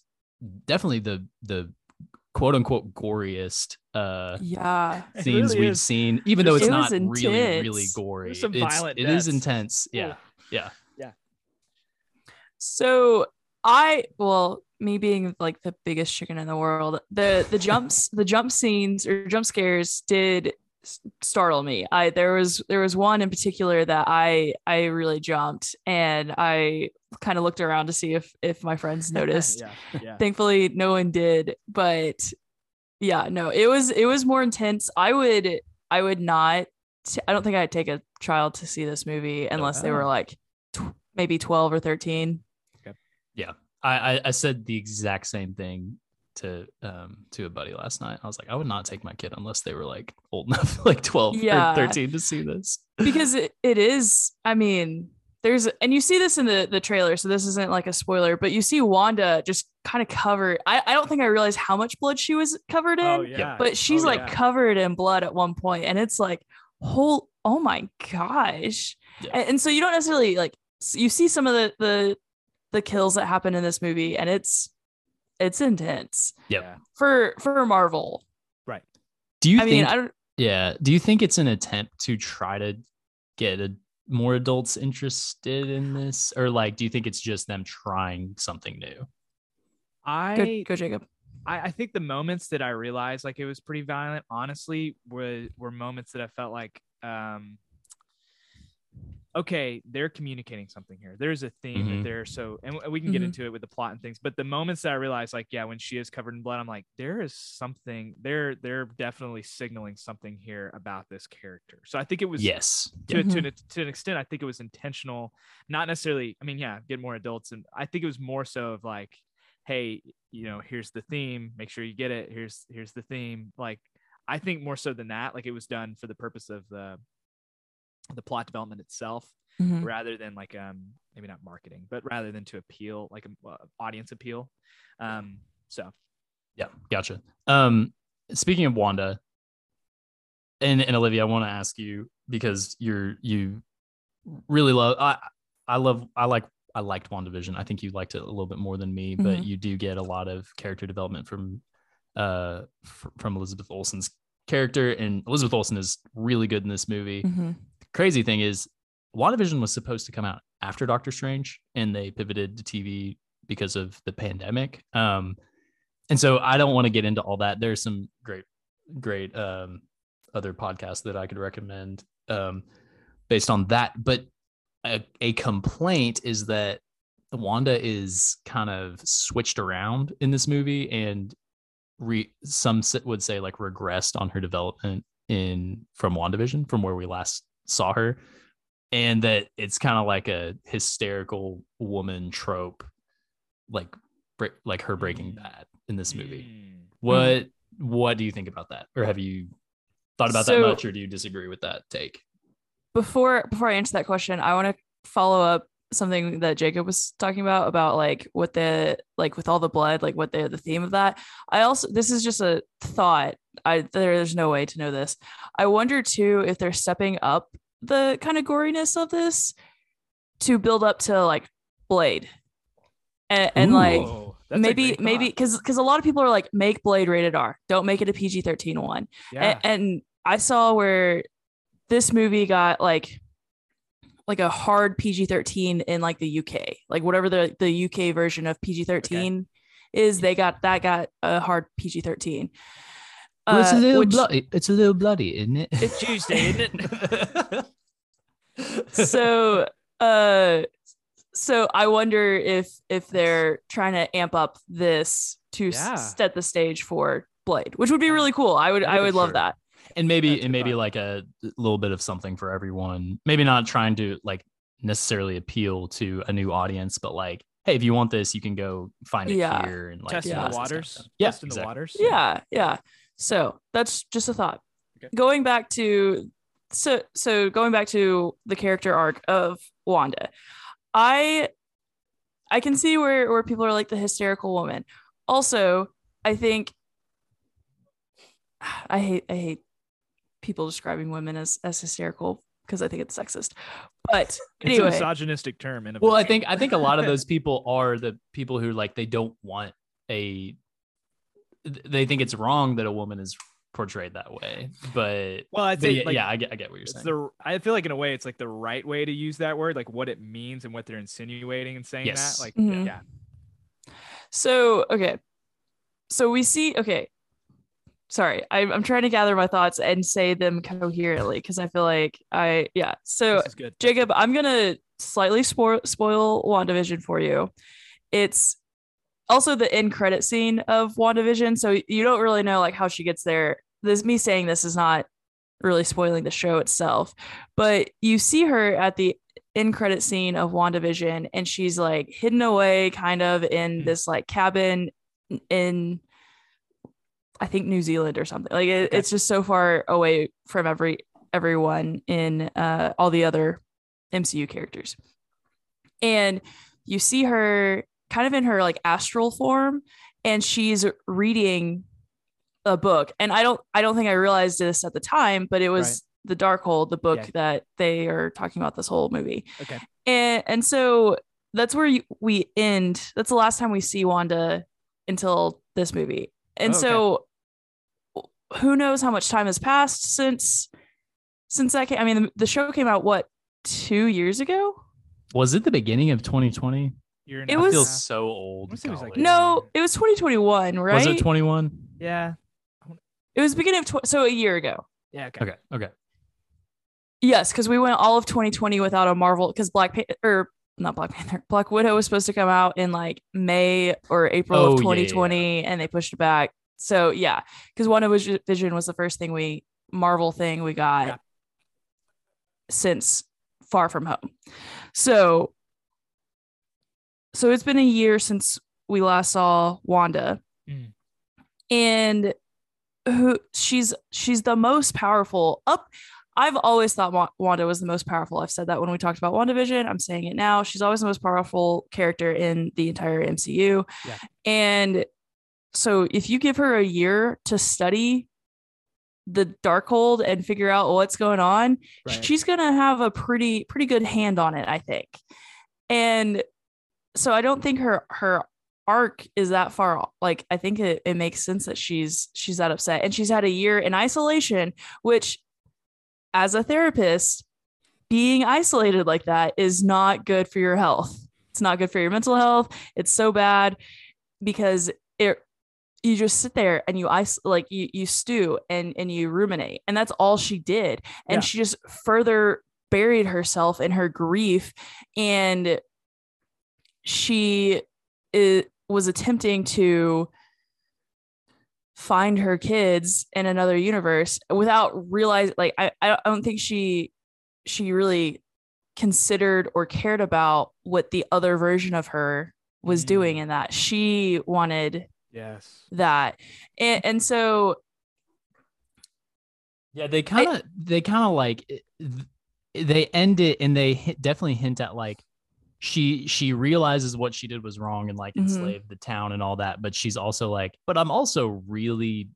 definitely the the quote unquote goriest uh Yeah. Scenes really we've is. seen, even though it's It not was really, really gory. Some it's, violent it is deaths. intense. Yeah. Yeah. So I well, me being like the biggest chicken in the world, the the jumps, the jump scenes or jump scares did startle me. I there was there was one in particular that I I really jumped and I kind of looked around to see if if my friends noticed. yeah, yeah. Thankfully no one did, but yeah, no, it was it was more intense. I would I would not t- I don't think I'd take a child to see this movie unless they oh. were Oh. like tw- maybe 12 or 13. I, I I said the exact same thing to um to a buddy last night. I was like, I would not take my kid unless they were like old enough, like 12 Yeah. or 13 to see this. because it, it is i mean there's and you see this in the the trailer so this isn't like a spoiler but you see wanda just kind of covered I, I don't think i realized how much blood she was covered in Oh yeah. but she's Oh, like yeah. covered in blood at one point and it's like whole oh my gosh Yeah. and, and so you don't necessarily like you see some of the the the kills that happen in this movie and it's it's intense Yeah. for for marvel Right. Do you i think mean i don't yeah, do you think it's an attempt to try to get a, more adults interested in this or like do you think it's just them trying something new? I go, go jacob I, I think the moments that I realized like it was pretty violent, honestly, were were moments that I felt like, um, okay, they're communicating something here. There's a theme Mhm. that they're so, and we can get Mhm. into it with the plot and things. But the moments that I realized, like, yeah, when she is covered in blood, I'm like, there is something. They're they're definitely signaling something here about this character. So I think it was Yes. to, Yeah. to, an, to an extent, I think it was intentional, not necessarily. I mean, yeah, get more adults, and I think it was more so of like, hey, you know, here's the theme. Make sure you get it. Here's here's the theme. Like, I think more so than that, like it was done for the purpose of the the plot development itself, Mhm. rather than like um maybe not marketing, but rather than to appeal like a uh, audience appeal. Um, so Yeah, gotcha. Um, speaking of Wanda and, and Olivia, I want to ask you because you're you really love I I love I like I liked WandaVision. I think you liked it a little bit more than me, but Mhm. you do get a lot of character development from uh f- from Elizabeth Olsen's character, and Elizabeth Olsen is really good in this movie. Mhm. Crazy thing is, WandaVision was supposed to come out after Doctor Strange, and they pivoted to TV because of the pandemic. Um, and so I don't want to get into all that. There's some great, great um, other podcasts that I could recommend um, based on that. But a, a complaint is that Wanda is kind of switched around in this movie, and re, some would say like regressed on her development in from WandaVision from where we last saw her, and that it's kind of like a hysterical woman trope, like break, like her Breaking Mm. Bad in this movie. mm, What what do you think about that? Or have you thought about that much or do you disagree with that take? before before I answer that question, I want to follow up something that Jacob was talking about about like what the like with all the blood, like what the the theme of that. I also this is just a thought. I there's no way to know this. I wonder too if they're stepping up the kind of goriness of this to build up to like Blade. And, and like Whoa, that's a maybe maybe because because a lot of people are like make Blade rated R. Don't make it a PG 13 one. yeah. A- and I saw where this movie got like like a hard PG-13 in like the UK. Like whatever the the UK version of PG-13 is, they got that got a hard PG-13. Well, it's a Uh, little which- bloody. It's a little bloody, isn't it? It's Tuesday, isn't it? so uh so I wonder if if they're trying to amp up this to Yeah. set the stage for Blade, which would be really cool. I would Yeah, I for would love that. and maybe That's a and maybe thought. like a little bit of something for everyone. Maybe not trying to like necessarily appeal to a new audience, but like, hey, if you want this, you can go find it Yeah. here and like test yeah. the waters. Yeah, Testing exactly. the waters. yeah yeah so that's just a thought Okay. going back to so so going back to the character arc of wanda i i can see where where people are like the hysterical woman also i think i hate i hate people describing women as as hysterical because i think it's sexist but It's a misogynistic term. In a Well, I think I think a lot of those people are the people who like they don't want a they think it's wrong that a woman is portrayed that way. But, Well, I think yeah, like, yeah, I get I get what you're saying. the. I feel like in a way, it's like the right way to use that word, like what it means and what they're insinuating and saying Yes. that. Like, Mhm. yeah, So, okay. So we see, okay. Sorry, I, I'm trying to gather my thoughts and say them coherently because I feel like I, yeah. So, good. Jacob, I'm going to slightly spoil, spoil WandaVision for you. It's also the end credit scene of WandaVision. So you don't really know like how she gets there. This me saying this is not really spoiling the show itself, but you see her at the end credit scene of WandaVision and she's like hidden away kind of in Mm. this like cabin in I think New Zealand or something. Like it, Okay. it's just so far away from every everyone in uh all the other MCU characters. And you see her kind of in her like astral form and she's reading a book. And I don't I don't think I realized this at the time, but it was Right. The Darkhold, the book Yeah. that they are talking about this whole movie. Okay. And and so that's where you, we end. That's the last time we see Wanda until this movie. And Oh, okay. so who knows how much time has passed since since that came I mean the, the show came out what 2 years ago? was it the beginning of 2020? You're It I was- feel so old. I wanna say it was like- No, it was 2021, right? Was it 21? Yeah. it was beginning of tw- so a year ago. Yeah. Okay. Okay. Okay. Yes, because we went all of 2020 without a Marvel because Black Panther or not Black Panther, Black Widow was supposed to come out in like May or April Oh, of yeah, yeah, 2020, and they pushed it back. So yeah, because WandaVision Vision was the first thing we Marvel thing we got Yeah. since Far From Home. So so it's been a year since we last saw Wanda, Mm. and who she's she's the most powerful up I've always thought Wanda was the most powerful. I've said that when we talked about WandaVision. I'm saying it now. She's always the most powerful character in the entire MCU. Yeah. And so if you give her a year to study the Darkhold and figure out what's going on, Right. she's gonna have a pretty pretty good hand on it, I think. And so I don't think her her arc is that far off. like I think it, it makes sense that she's she's that upset and she's had a year in isolation, which as a therapist, being isolated like that is not good for your health. It's not good for your mental health. It's so bad because it you just sit there and you ice like you you stew and and you ruminate and that's all she did and Yeah. she just further buried herself in her grief and she it was attempting to find her kids in another universe without realize like I, I don't think she she really considered or cared about what the other version of her was Mm. doing in that she wanted Yes. that and, and so Yeah, they kind of they kind of like they end it and they hit, definitely hint at like she she realizes what she did was wrong and like Mhm. enslaved the town and all that, but she's also like, but I'm also really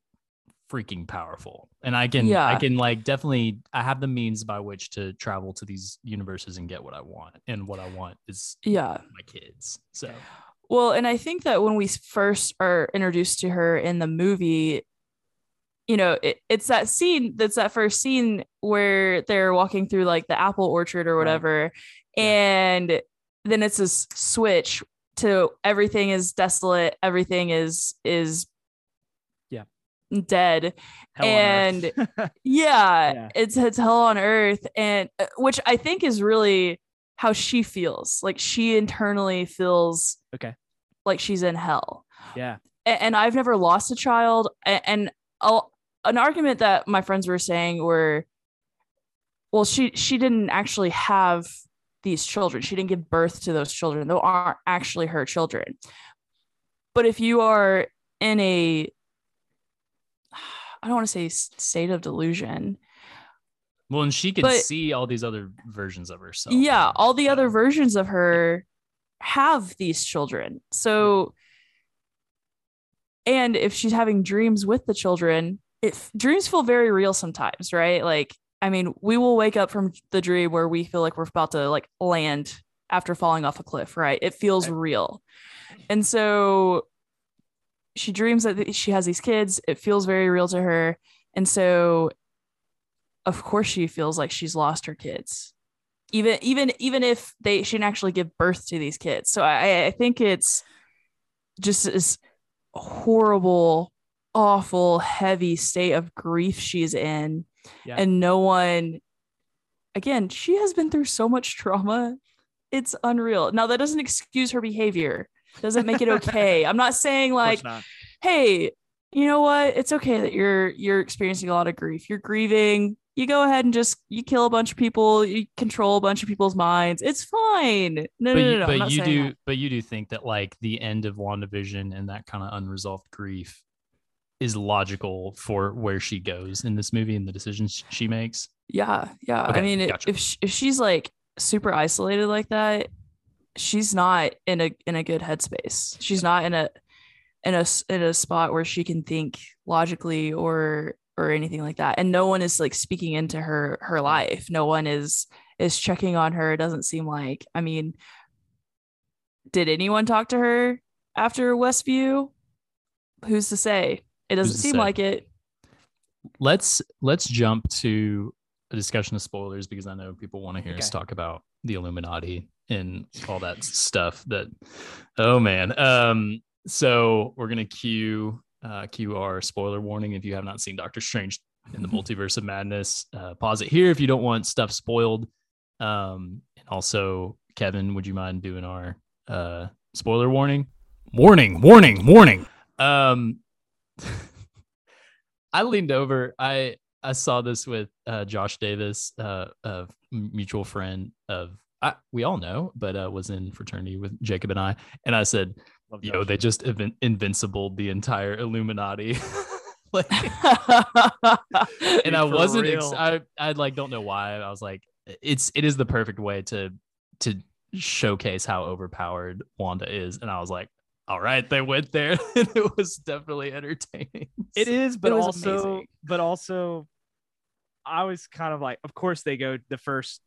freaking powerful and I can yeah. I can like definitely I have the means by which to travel to these universes and get what I want and what I want is yeah my kids. So Well, and I think that when we first are introduced to her in the movie, you know, it, it's that scene that's that first scene where they're walking through like the apple orchard or Right. whatever. Yeah. And then it's this switch to everything is desolate, everything is is Yeah. dead. Hell And- Yeah, Yeah. it's it's hell on earth, and uh, which I think is really how she feels. Like she internally feels Okay. like she's in hell. yeah. A- And, I've never lost a child, a- and I'll, an argument that my friends were saying were, well, she she didn't actually have these children. She didn't give birth to those children. Those aren't actually her children. But if you are in a I don't want to say state of delusion. Well, and she can But- see all these other versions of herself. yeah, all the other um, versions of her have these children. So and if she's having dreams with the children, if dreams feel very real sometimes, right? Like I mean, we will wake up from the dream where we feel like we're about to like land after falling off a cliff, right? It feels Right. real. And so she dreams that she has these kids. It feels very real to her. And so of course she feels like she's lost her kids. Even even even if they she didn't actually give birth to these kids. So I I think it's just this horrible, awful, heavy state of grief she's in. Yeah. And no one again, she has been through so much trauma. It's unreal. Now that doesn't excuse her behavior. Doesn't make it okay. I'm not saying like not. hey, you know what? It's okay that you're you're experiencing a lot of grief. You're grieving. You go ahead and just you kill a bunch of people. You control a bunch of people's minds. It's fine. No, but no, you, no, no. But you do that. but you do think that like the end of WandaVision and that kind of unresolved grief is logical for where she goes in this movie and the decisions she makes. Yeah, yeah. Okay, I mean, gotcha. if if she's like super isolated like that, she's not in a in a good headspace. She's not in a in a in a spot where she can think logically or or anything like that. And no one is like speaking into her her life. No one is is checking on her. It doesn't seem like. I mean, did anyone talk to her after Westview? Who's to say? It doesn't seem say? like it. Let's let's jump to a discussion of spoilers because I know people want to hear us talk about the Illuminati and all that stuff that oh man. Um so we're gonna cue uh cue our spoiler warning if you have not seen Doctor Strange in the multiverse of madness. Uh pause it here if you don't want stuff spoiled. Um and also Kevin, would you mind doing our uh spoiler warning? Warning, warning, warning. Um I leaned over. I I saw this with uh, Josh Davis, uh, a mutual friend of I, we all know, but uh, was in fraternity with Jacob and I. And I said, Love "Yo, Josh. they just invin- invincible the entire Illuminati." like, and I wasn't. Ex- I I like don't know why. I was like, it's it is the perfect way to to showcase how overpowered Wanda is, and I was like. All right, they went there. and it was definitely entertaining. It is, but was also, amazing. but also, I was kind of like, of course they go the first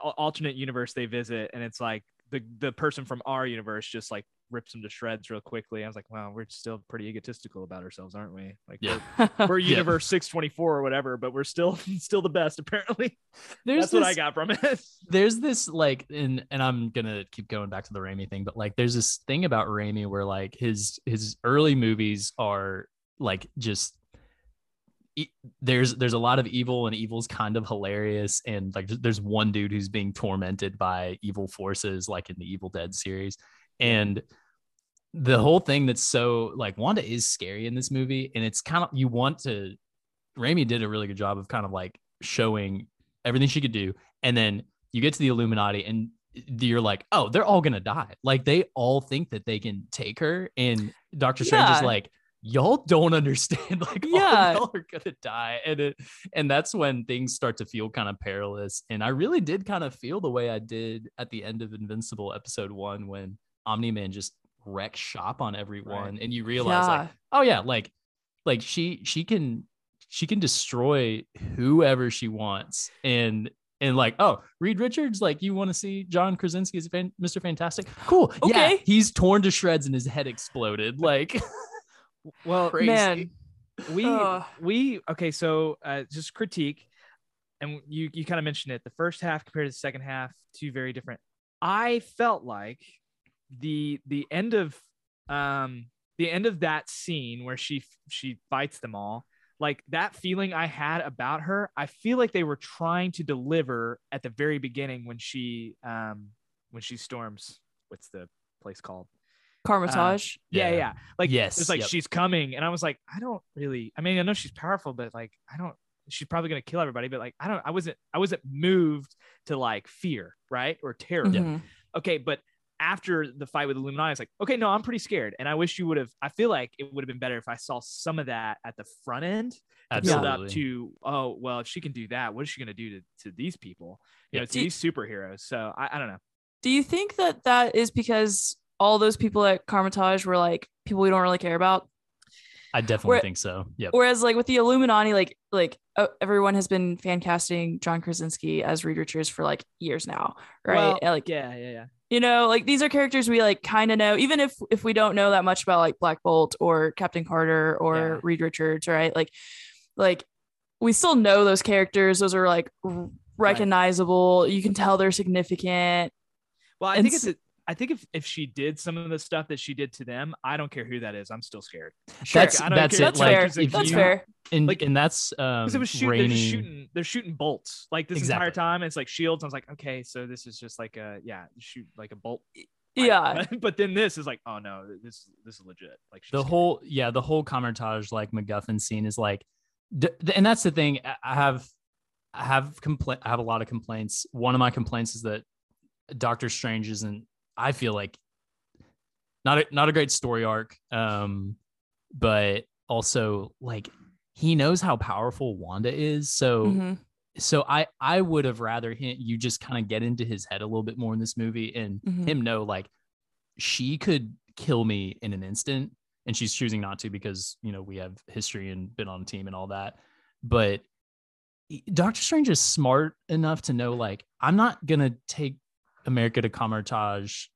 alternate universe they visit, and it's like the the person from our universe just like rips them to shreds real quickly. I was like, wow, we're still pretty egotistical about ourselves, aren't we? Like, Yeah. we're, we're Yeah. universe six twenty four or whatever, but we're still still the best apparently. There's That's what I this- got from it. there's this like and and I'm gonna keep going back to the Raimi thing, but like there's this thing about Raimi where like his his early movies are like just e- there's there's a lot of evil and evil's kind of hilarious. And like there's one dude who's being tormented by evil forces like in the Evil Dead series. And the whole thing that's so like Wanda is scary in this movie. And it's kind of you want to Raimi did a really good job of kind of like showing everything she could do. And then you get to the Illuminati and you're like, oh, they're all gonna die. Like they all think that they can take her, and Doctor Strange is like, y'all don't understand. Like, Yeah. all y'all are gonna die, and it, and that's when things start to feel kind of perilous. And I really did kind of feel the way I did at the end of Invincible episode one when Omni Man just wrecks shop on everyone, and you realize like, oh yeah, like, like she she can she can destroy whoever she wants, and and like, oh, Reed Richards, like you want to see John Krasinski as fan- Mr. Fantastic? Cool. Yeah, Okay. he's torn to shreds and his head exploded. Like, Well, crazy. man. we we okay so uh just critique and you you kind of mentioned it the first half compared to the second half two very different i felt like the the end of um the end of that scene where she she fights them all like that feeling i had about her i feel like they were trying to deliver at the very beginning when she um when she storms what's the place called Kamar-Taj. yeah Yeah. yeah, like Yes, it's like yep. she's coming and i was like i don't really i mean i know she's powerful but like i don't she's probably gonna kill everybody, but like I don't, I wasn't, I wasn't moved to like fear, right, or terror. Mhm. Okay, but after the fight with Illuminati, it's like, okay, no, I'm pretty scared, and I wish you would have. I feel like it would have been better if I saw some of that at the front end to build up to, oh, well, if she can do that, what is she gonna do to to these people? You know, Yeah. to Do- these superheroes. So I, I don't know. Do you think that that is because all those people at Kamar-Taj were like people we don't really care about? I definitely Where- think so. Yep. Whereas like with the Illuminati, like like uh, everyone has been fan casting John Krasinski as Reed Richards for like years now, right? Well, And, like yeah, yeah, yeah. you know, like these are characters we like kind of know, even if if we don't know that much about like Black Bolt or Captain Carter or Yeah. Reed Richards, right? Like like we still know those characters. Those are like r- recognizable. You can tell they're significant. Well, I And think it's. s- A, I think if, if she did some of the stuff that she did to them, I don't care who that is. I'm still scared. That's that's care it. That's Like fair. it's if That's you, fair. and Like- and that's um Because it was shooting, they're shooting, they're shooting bolts like this entire time. It's like shields. I was like, okay, so this is just like a yeah, shoot like a bolt. Yeah. But, but then this is like, oh no, this this is legit. Like the scared. whole yeah the whole Kamar-Taj like MacGuffin scene is like, d- th- and that's the thing. I- I have I have complaint. I have a lot of complaints. One of my complaints is that Doctor Strange isn't. I feel like not a, not a great story arc. Um, but also like he knows how powerful Wanda is. So Mhm. so I I would have rather him you just kind of get into his head a little bit more in this movie and Mhm. him know like she could kill me in an instant and she's choosing not to because you know we have history and been on a team and all that but Doctor Strange is smart enough to know like I'm not gonna take America to Kamar-Taj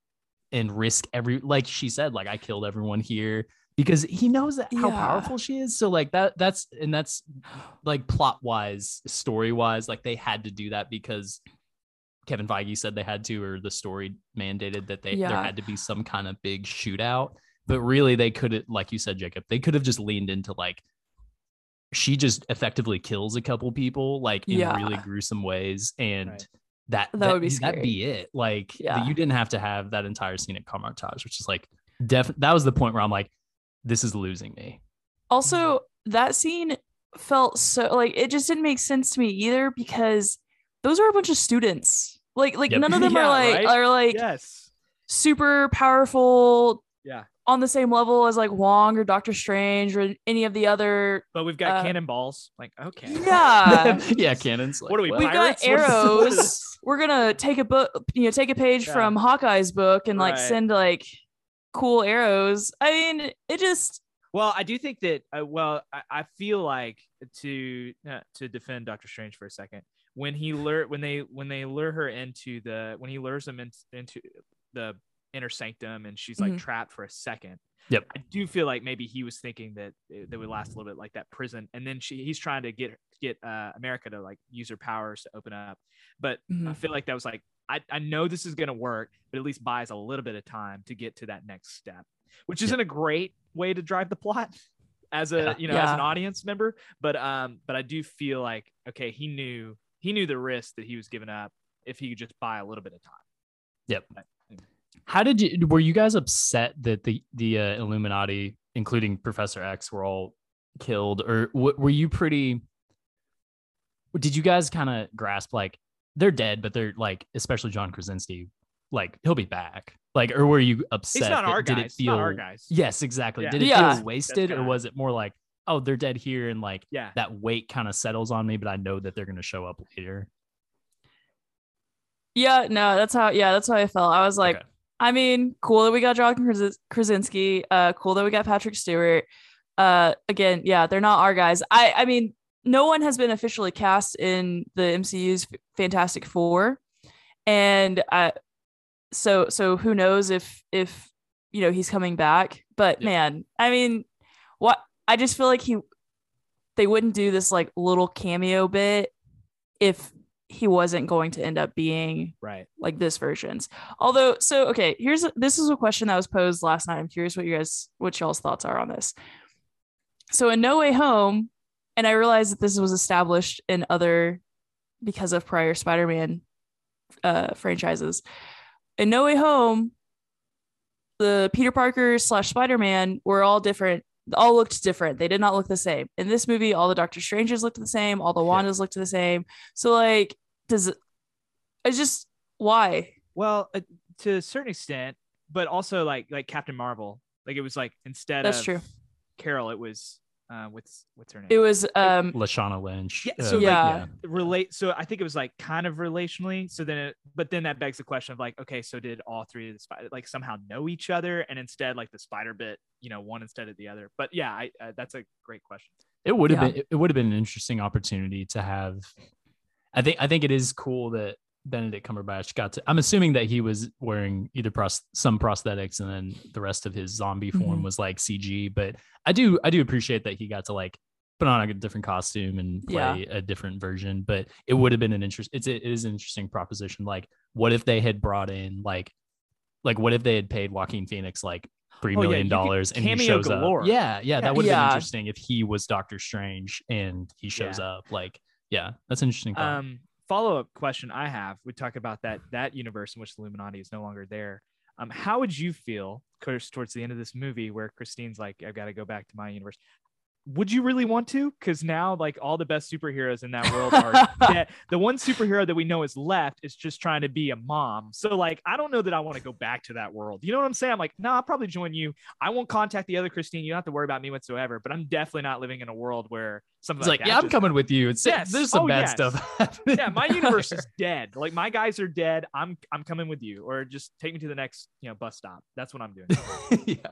and risk every like she said like I killed everyone here because he knows that how Yeah. powerful she is so like that that's and that's like plot wise story wise like they had to do that because Kevin Feige said they had to or the story mandated that they there had to be some kind of big shootout but really they could have like you said Jacob they could have just leaned into like she just effectively kills a couple people like in Yeah. really gruesome ways and Right. That That would be that'd be it like Yeah. you didn't have to have that entire scene at Kamar-Taj which is like def that was the point where I'm like this is losing me Also, that scene felt so like it just didn't make sense to me either because those are a bunch of students. Like like Yep. none of them Yeah, are like right? are like yes, super powerful yeah. On the same level as like Wong or Doctor Strange or any of the other But we've got Uh, cannonballs. Like okay, yeah. yeah cannons like, What are we. We've got Pirates? What is- what is arrows. We're gonna take a book, you know, take a page Yeah. from Hawkeye's book and like Right. send like cool arrows. I mean, it just Well, I do think that. Uh, well, I, I feel like to uh, to defend Doctor Strange for a second, when he lure when they when they lure her into the when he lures them in, into the inner sanctum and she's like Mhm. trapped for a second. Yep. I do feel like maybe he was thinking that it, that would last a little bit like that prison, and then she he's trying to get get uh, America to like use her powers to open up, but I Mhm. feel like that was like I, I know this is gonna work, but at least buys a little bit of time to get to that next step, which isn't a great way to drive the plot as a Yeah. you know as an audience member. But um, but I do feel like okay, he knew he knew the risk that he was giving up if he could just buy a little bit of time. Yep. But, How did you were you guys upset that the the uh, Illuminati, including Professor X, were all killed, or w- were you pretty? Did you guys kind of grasp like they're dead, but they're like, especially John Krasinski, like he'll be back, like, or were you upset? He's not that- our did guys. it feel? not our guys. Yes, exactly. Yeah. Did it Yeah. feel wasted, or was it more like, oh, they're dead here, and like Yeah. that weight kind of settles on me, but I know that they're gonna show up later. yeah, no, that's how yeah, that's how I felt. I was like, Okay. I mean, cool that we got John Kras- Krasinski. Uh, cool that we got Patrick Stewart. Uh, again, yeah, they're not our guys. I, I mean, no one has been officially cast in the MCU's Fantastic Four, and uh, so so who knows if if you know he's coming back? But Yeah. man, I mean, what I just feel like he they wouldn't do this like little cameo bit if he wasn't going to end up being Right. like this versions. Although, so okay, here's this is a question that was posed last night. I'm curious what you guys, what y'all's thoughts are on this. So in No Way Home, and I realize that this was established in other because of prior Spider-Man uh, franchises. In No Way Home, the Peter Parker slash Spider-Man were all different all looked different. They did not look the same. In this movie, all the Doctor Strangers looked the same, all the Wandas looked the same. So like, does it? I just why? Well, uh, to a certain extent, but also like like Captain Marvel, like it was like instead That's of true. Carol, it was uh, what's what's her name? It was um Lashana Lynch. Yeah, uh, so, like, yeah. relate so i think it was like kind of relationally so then it but then that begs the question of like okay so did all three of the spider like somehow know each other and instead like the spider bit you know one instead of the other but yeah i uh, that's a great question It would have Yeah. been it would have been an interesting opportunity to have. I think I think it is cool that Benedict Cumberbatch got to. I'm assuming that he was wearing either pros, some prosthetics and then the rest of his zombie form Mhm. was like CG. But I do I do appreciate that he got to like put on a different costume and play a different version. But it would have been an interest. It's it is an interesting proposition. Like, what if they had brought in like like what if they had paid Joaquin Phoenix like three Oh, yeah, million dollars and he shows galore. up? Yeah, yeah, Yeah. that would have Yeah. been interesting if he was Doctor Strange and he shows Yeah. up. Like, yeah, that's an interesting. thought. um follow-up question i have we talk about that that universe in which the illuminati is no longer there. Um how would you feel course towards the end of this movie where christine's like i've got to go back to my universe would you really want to because now like all the best superheroes in that world are dead the one superhero that we know is left is just trying to be a mom so like i don't know that i want to go back to that world you know what i'm saying i'm like no i'll probably join you i won't contact the other christine you don't have to worry about me whatsoever but i'm definitely not living in a world where something It's like, that yeah, I'm just coming with you. It's Yes. there's some Oh, bad yes. stuff. happening. yeah, my universe is dead. Like my guys are dead. I'm I'm coming with you, or just take me to the next you know bus stop. That's what I'm doing. yeah.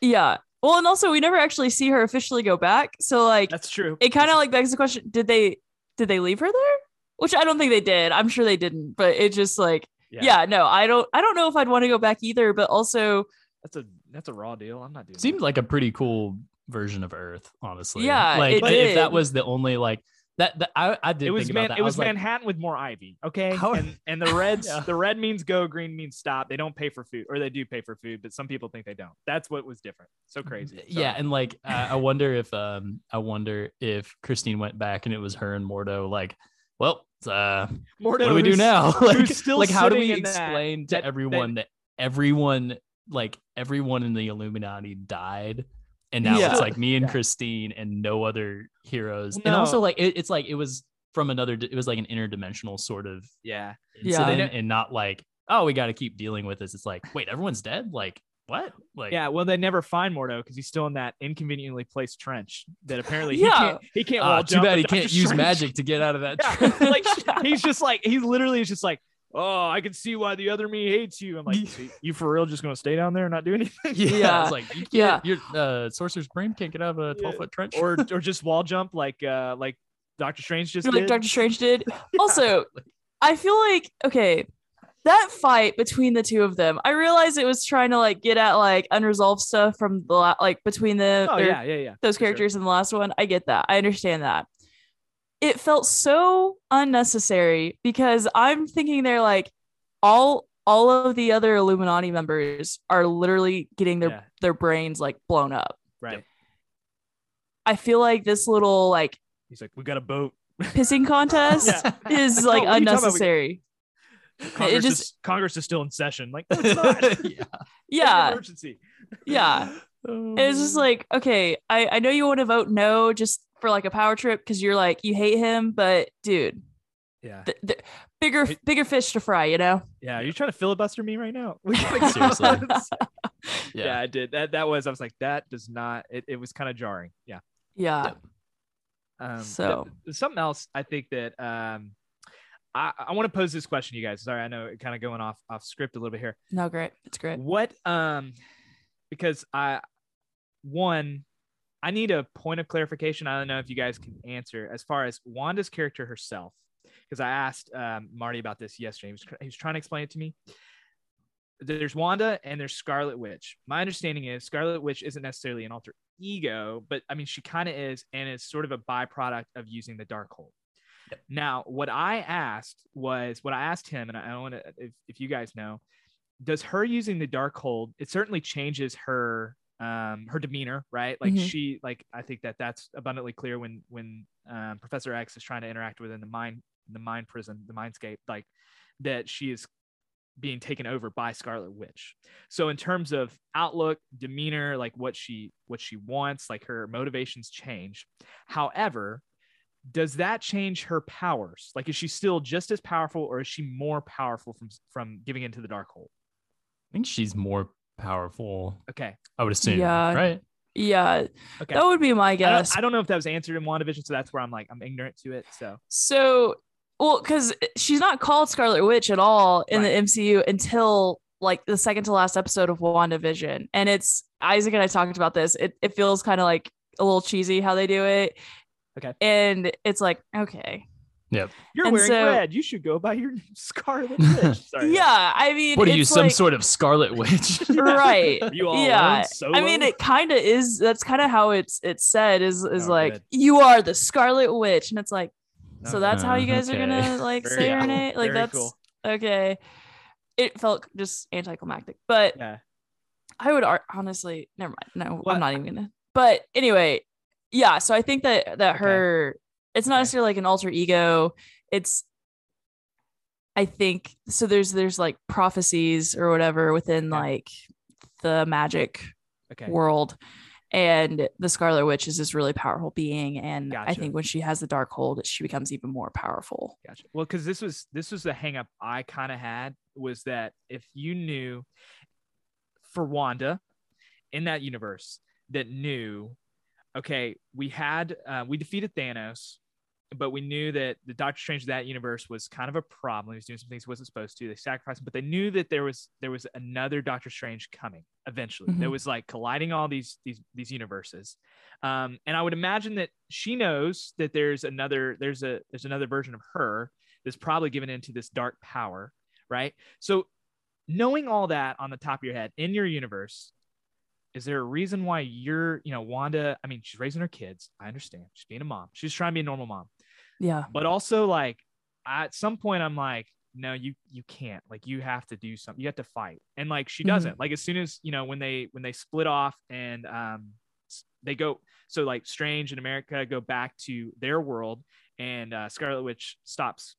Yeah. Well, and also we never actually see her officially go back. So like That's true. it kind of like begs the question: Did they did they leave her there? Which I don't think they did. I'm sure they didn't. But it just like yeah, no, I don't. I don't know if I'd want to go back either. But also, that's a that's a raw deal. I'm not doing. Seemed that. like a pretty cool version of Earth, honestly. Yeah, like it if that was the only like that. that I I did it was man. It was, like, Manhattan with more ivy. Okay, How- and and the reds. Yeah. The red means go, green means stop. They don't pay for food, or they do pay for food, but some people think they don't. That's what was different. So crazy. Yeah, and like I I wonder if um I wonder if Christine went back and it was her and Mordo like, well, uh, Mordo, what do we do now? like, still like how do we in that- explain to that- everyone that, everyone like everyone in the Illuminati died, and now Yeah. it's like me and Yeah. Christine and no other heroes, Well, and also like it, it's like it was from another, it was like an interdimensional sort of Yeah. Yeah. and not like oh we got to keep dealing with this. It's like wait everyone's dead, like what? Like Yeah, well, they never find Mordo because he's still in that inconveniently placed trench that apparently he Yeah. can't. He can't. Ah, wall too bad he can't use Strange- magic to get out of that. Yeah, trench. like he's just like he literally is just like, oh, I can see why the other me hates you. I'm like, "So you for real just gonna stay down there and not do anything, Yeah, Yeah. it's like you can't, Yeah. your uh, sorcerer's brain can't get out of a Yeah. 12 foot trench. or or just wall jump like uh like Doctor Strange just did. like did. Doctor Strange did. Also, I feel like okay, that fight between the two of them. I realized it was trying to like get at like unresolved stuff from the la- like between the oh their- yeah, yeah, yeah. those for sure. characters in the last one. I get that. I understand that. It felt so unnecessary because I'm thinking they're like all all of the other Illuminati members are literally getting their Yeah. their brains like blown up. Right. I feel like this little like He's like, we got a boat. pissing contest Yeah. is like what are you talking about? We- unnecessary. Congress, just- is, Congress is still in session. Like, no, it's not. It's yeah. an Yeah, emergency. yeah. Oh, It was just um, like, okay, I I know you want to vote no just for like a power trip because you're like you hate him, but dude, Yeah, th- th- bigger bigger fish to fry, you know? yeah. you're trying to filibuster me right now? We gotta Seriously. yeah. yeah, I did. That that was. I was like, that does not. It, it was kind of jarring. Yeah. Yeah. Um, th- So- something else I think that um, I, I want to pose this question to you guys. Sorry, I know it kind of going off off script a little bit here. No, great. It's great. What um, because I one, I need a point of clarification. I don't know if you guys can answer as far as Wanda's character herself, because I asked um, Marty about this yesterday. He was he was trying to explain it to me. There's Wanda and there's Scarlet Witch. My understanding is Scarlet Witch isn't necessarily an alter ego, but I mean she kind of is, and it's sort of a byproduct of using the dark Darkhold. Now, what I asked was what I asked him, and I, want to if, if you guys know, does her using the Darkhold it certainly changes her um her demeanor, right? Like Mhm. she like I think that that's abundantly clear when when um, Professor X is trying to interact within the mind the mind prison the mindscape like that she is being taken over by Scarlet Witch. So in terms of outlook, demeanor, like what she what she wants, like her motivations change. However, does that change her powers? Like is she still just as powerful or is she more powerful from from giving into the Darkhold? I think she's more powerful. Okay. I would assume. Yeah. Right. yeah, Okay. that would be my I guess. don't, I don't know if that was answered in WandaVision, so that's where I'm like I'm ignorant to it. So So, well, because she's not called Scarlet Witch at all in Right. the MCU until like the second to last episode of WandaVision. And it's Isaac and I talked about this. It, it feels kind of like a little cheesy how they do it. Okay. And it's like, okay. You're And wearing so- red. You should go by your name, Scarlet Witch. Sorry. Yeah. I mean, What are you, it's some sort of Scarlet Witch? right. You all yeah. solo? I mean, it kind of is. That's kind of how it's it's said is is Oh, like good. you are the Scarlet Witch, and it's like so Okay. that's how you guys are gonna like Very say her cool. name. Like Very that's cool. okay. It felt just anticlimactic, but Yeah. I would ar- honestly never mind. No, What- I'm not even gonna. But anyway, yeah. So I think that that Okay. her, it's not Okay. necessarily like an alter ego. It's, I think so. There's there's like prophecies or whatever within Okay. like the magic Okay. world. And the Scarlet Witch is this really powerful being, and I think when she has the Darkhold, she becomes even more powerful. Gotcha. Well, because this was this was the hang up I kind of had was that if you knew for Wanda in that universe that knew, okay, we had uh, we defeated Thanos, but we knew that the Doctor Strange of that universe was kind of a problem. He was doing some things he wasn't supposed to. They sacrificed him, but they knew that there was there was another Doctor Strange coming eventually. There Mhm. was like colliding all these these these universes. Um, and I would imagine that she knows that there's another there's a there's another version of her that's probably given into this dark power, right? So knowing all that on the top of your head in your universe, is there a reason why you're, you know, Wanda? I mean, she's raising her kids. I understand. She's being a mom. She's trying to be a normal mom. Yeah. But also, like, at some point, I'm like, no, you you can't. Like, you have to do something. You have to fight. And like, she Mhm. doesn't. Like, as soon as you know, when they when they split off and um, they go. So like, Strange and America go back to their world, and uh, Scarlet Witch stops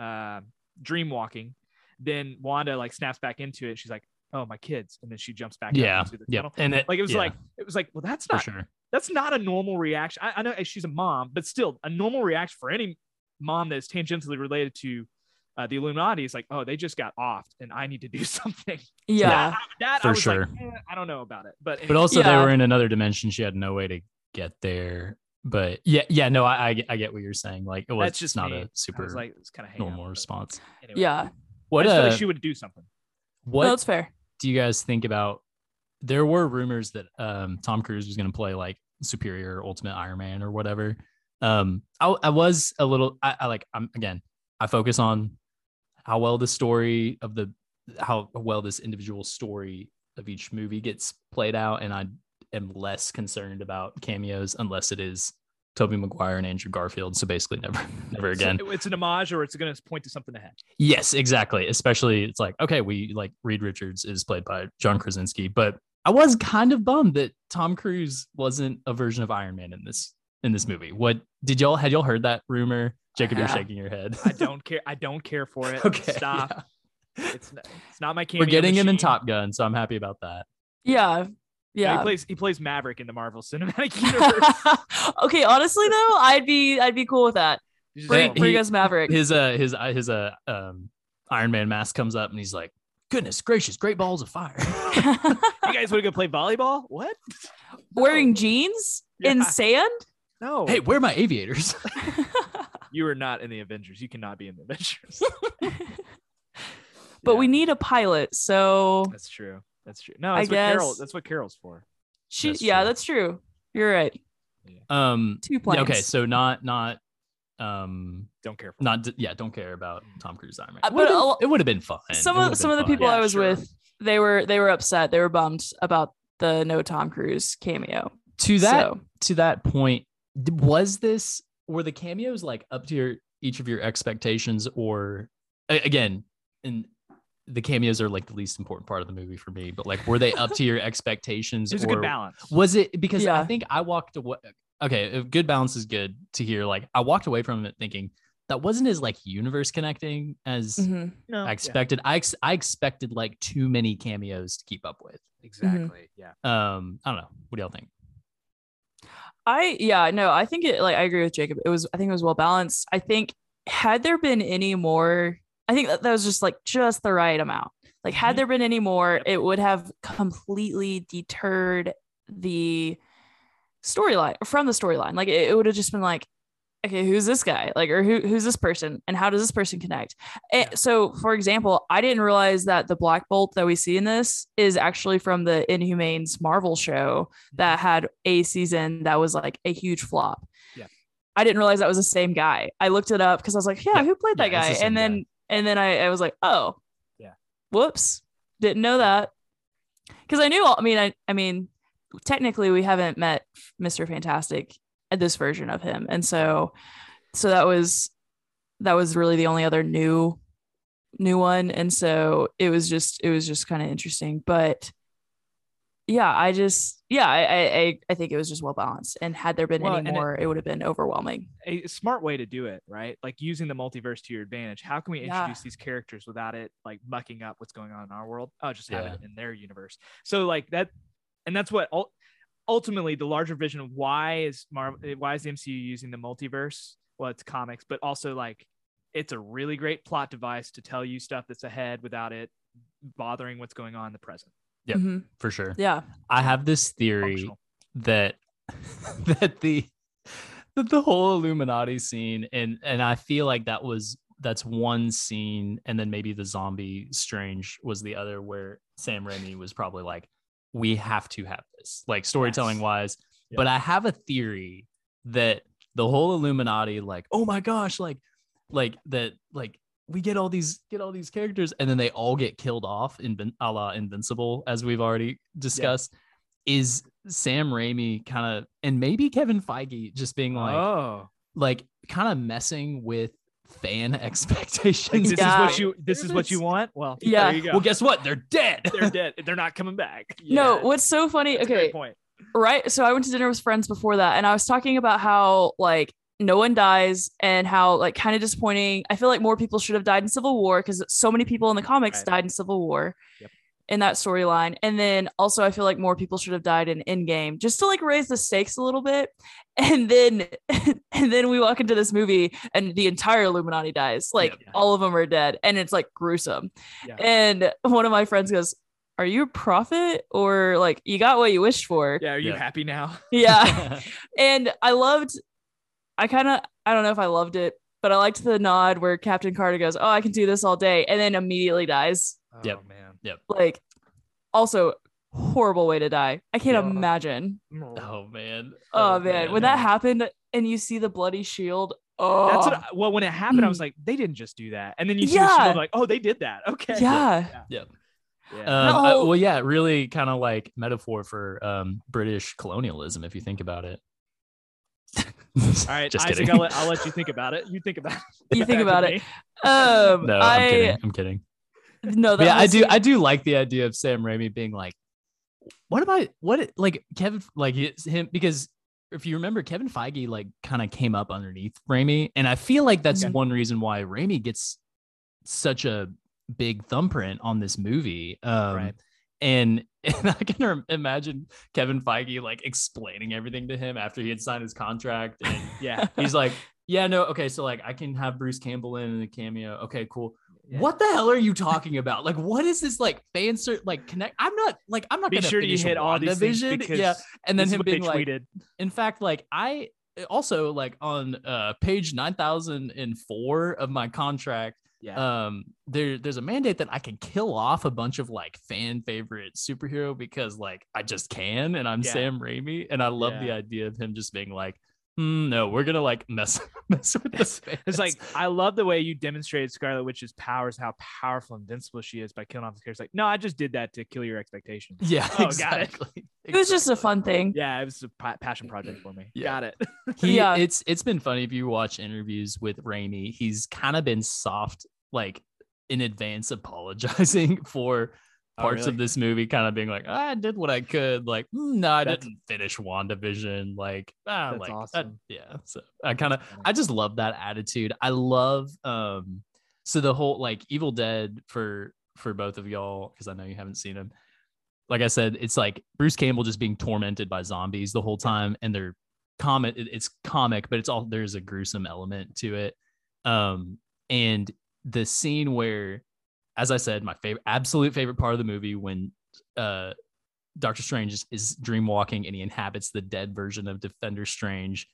uh, dream walking. Then Wanda like snaps back into it. She's like, "Oh, my kids," and then she jumps back. yeah. into the Yeah. tunnel. And it, Like it was yeah, like it was like, well, that's not sure. That's not a normal reaction. I, I know she's a mom, but still, a normal reaction for any mom that's tangentially related to uh, the Illuminati is like, oh, they just got offed, and I need to do something. Yeah. that, that For I was sure. like, eh, I don't know about it, but But also, they were in another dimension. She had no way to get there. But yeah, yeah, no, I, I, get- I get what you're saying. Like, it was that's just not me. a super like, it's kind of normal response. Anyway, Yeah. What, I just feel uh, like she would do something. what No, that's fair. do you guys think about? There were rumors that um, Tom Cruise was going to play like Superior, Ultimate Iron Man, or whatever. Um, I, I was a little. I, I like. I'm again. I focus on how well the story of the how well this individual story of each movie gets played out, and I am less concerned about cameos unless it is Tobey Maguire and Andrew Garfield. So basically, never, never So again. it's an homage, or it's going to point to something ahead. Yes, exactly. Especially it's like, okay, we like Reed Richards is played by John Krasinski, but I was kind of bummed that Tom Cruise wasn't a version of Iron Man in this in this movie. What did y'all had y'all heard that rumor? Jacob, you're shaking your head. I don't care. I don't care for it. okay. Stop. yeah. It's not, it's not my cameo We're getting him in. Top Gun, so I'm happy about that. Yeah. Yeah, Yeah. he plays he plays Maverick in the Marvel Cinematic Universe. okay, honestly though, I'd be I'd be cool with that. He's Bring, like, bring he- us Maverick. His uh his uh, his uh um Iron Man mask comes up and he's like, goodness gracious, great balls of fire. you guys want to go play volleyball? What? Wearing jeans in sand? No. hey, where are my aviators? you are not in the Avengers. You cannot be in the Avengers. but Yeah, we need a pilot, so That's true. That's true. No, I that's what Carol. guess- That's what Carol's for. she That's yeah, true. that's true. You're right. um Two yeah, planes. okay, so not not um Don't care for. not d- yeah don't care about tom cruise Iron Man. Uh, It would've but been- it would have been fun some of some of the fun. people I was sure. with, they were they were upset. They were bummed about the no Tom Cruise cameo. to that So, to that point was this were the cameos like up to your each of your expectations or again and the cameos are like the least important part of the movie for me but like were they up to your expectations There's a or good balance. was it because i think i walked away okay if good balance is good to hear like i walked away from it thinking that wasn't as like universe connecting as Mhm. No, I expected. I ex- I expected like too many cameos to keep up with. exactly. Yeah. Um, I don't know. What do y'all think? I yeah, no, I think it like I agree with Jacob. It was I think it was well balanced. I think had there been any more, I think that, that was just like just the right amount. Like had Mhm. there been any more, it would have completely deterred the storyline from the storyline. Like it, it would have just been like, okay, who's this guy? Like, or who who's this person, and how does this person connect? And Yeah. so, for example, I didn't realize that the Black Bolt that we see in this is actually from the Inhumans Marvel show that had a season that was like a huge flop. Yeah. I didn't realize that was the same guy. I looked it up because I was like, yeah, Yeah. who played that Yeah, guy? the And then and then I, I was like, oh, Yeah. whoops, didn't know that. Because I knew. all I mean, I I mean, technically we haven't met Mister Fantastic at this version of him, and so so that was that was really the only other new new one and so it was just it was just kind of interesting but yeah i just yeah I, I i i think it was just well balanced and had there been Well, any and it- more it, would have been overwhelming a smart way to do it, right? Like using the multiverse to your advantage. How can we Yeah. introduce these characters without it like mucking up what's going on in our world? Oh, just have Yeah. it in their universe. So like that, and that's what ultimately the larger vision of why is Marvel, why is the MCU using the multiverse? Well, it's comics, but also like it's a really great plot device to tell you stuff that's ahead without it bothering what's going on in the present. Yep. Mhm. For sure. yeah I have this theory Functional. that that the that the whole Illuminati scene and and I feel like that was that's one scene and then maybe the zombie strange was the other where Sam Raimi was probably like we have to have this like storytelling Yes. wise but I have a theory that the whole Illuminati like oh my gosh like like that like we get all these get all these characters and then they all get killed off in a la invincible as we've already discussed. Is sam raimi kind of and maybe kevin feige just being like oh, like kind of messing with fan expectations like, this Yeah. is what you this is what you want. Well, Yeah. there you go. well guess what they're dead they're dead. They're not coming back. no what's so funny that's okay point. right so i went to dinner with friends before that and i was talking about how like no one dies and how like kind of disappointing i feel like more people should have died in civil war because so many people in the comics Right. died in civil war Yep. In that storyline and then also i feel like more people should have died in endgame just to like raise the stakes a little bit and then and then we walk into this movie and the entire illuminati dies like Yep. all of them are dead and it's like gruesome Yeah. and one of my friends goes are you a prophet or like you got what you wished for Yeah, are you Yeah. happy now? yeah and I loved, I kind of, I don't know if I loved it, but I liked the nod where Captain Carter goes, "Oh, I can do this all day," and then immediately dies. Yep. Oh man. Like, also horrible way to die. I can't Yeah. imagine. oh man Oh, man. when that happened and you see the bloody shield, oh, That's what. I, well, when it happened, I was like, they didn't just do that, and then you see the Yeah. shield, like, oh, they did that. Okay. yeah. Yeah. um, The I- well yeah really kind of like metaphor for um british colonialism if you think about it All right, just Isaac, kidding I'll let, I'll let you think about it. You think about it. You think about it. Um, no I i'm kidding i'm kidding no, yeah, I do. I do like the idea of Sam Raimi being like, "What about What like Kevin? Like him because if you remember, Kevin Feige like kind of came up underneath Raimi, and I feel like that's one reason why Raimi gets such a big thumbprint on this movie. Um, Right. And, and I can imagine Kevin Feige like explaining everything to him after he had signed his contract, and Yeah. he's like, "Yeah, no, okay, so like I can have Bruce Campbell in in a cameo. Okay, cool." Yeah. What the hell are you talking about? Like, what is this like fan cert like connect? I'm not like I'm not Be gonna sure you hit all these because yeah, and then him being like, tweeted. in fact, like I also like on uh page nine thousand and four of my contract, Yeah. um, there there's a mandate that I can kill off a bunch of like fan favorite superhero because like I just can, and I'm Yeah. Sam Raimi, and I love the idea of him just being like, "Hmm, no, we're gonna like mess mess with this. It's like I love the way you demonstrated Scarlet Witch's powers, how powerful and invincible she is by killing off the characters. Like, no, I just did that to kill your expectations. yeah, Oh, got it. exactly. it was just a fun thing. Yeah, it was a pa- passion project for me. Yeah. Got it. he Yeah. it's it's been funny if you watch interviews with Raimi, he's kind of been soft like in advance apologizing for Oh, parts really? of this movie kind of being like, "Ah, I did what I could. Like, mm, no, I That's- didn't finish WandaVision. Like, ah, That's like, I- yeah. So I kind of, I just love that attitude. I love, um, so the whole like Evil Dead for for both of y'all because I know you haven't seen him. Like I said, it's like Bruce Campbell just being tormented by zombies the whole time, and they're comic. it- It's comic, but it's all there's a gruesome element to it. Um, and the scene where, as I said, my favorite, absolute favorite part of the movie when uh Doctor Strange is, is dream walking and he inhabits the dead version of Defender Strange.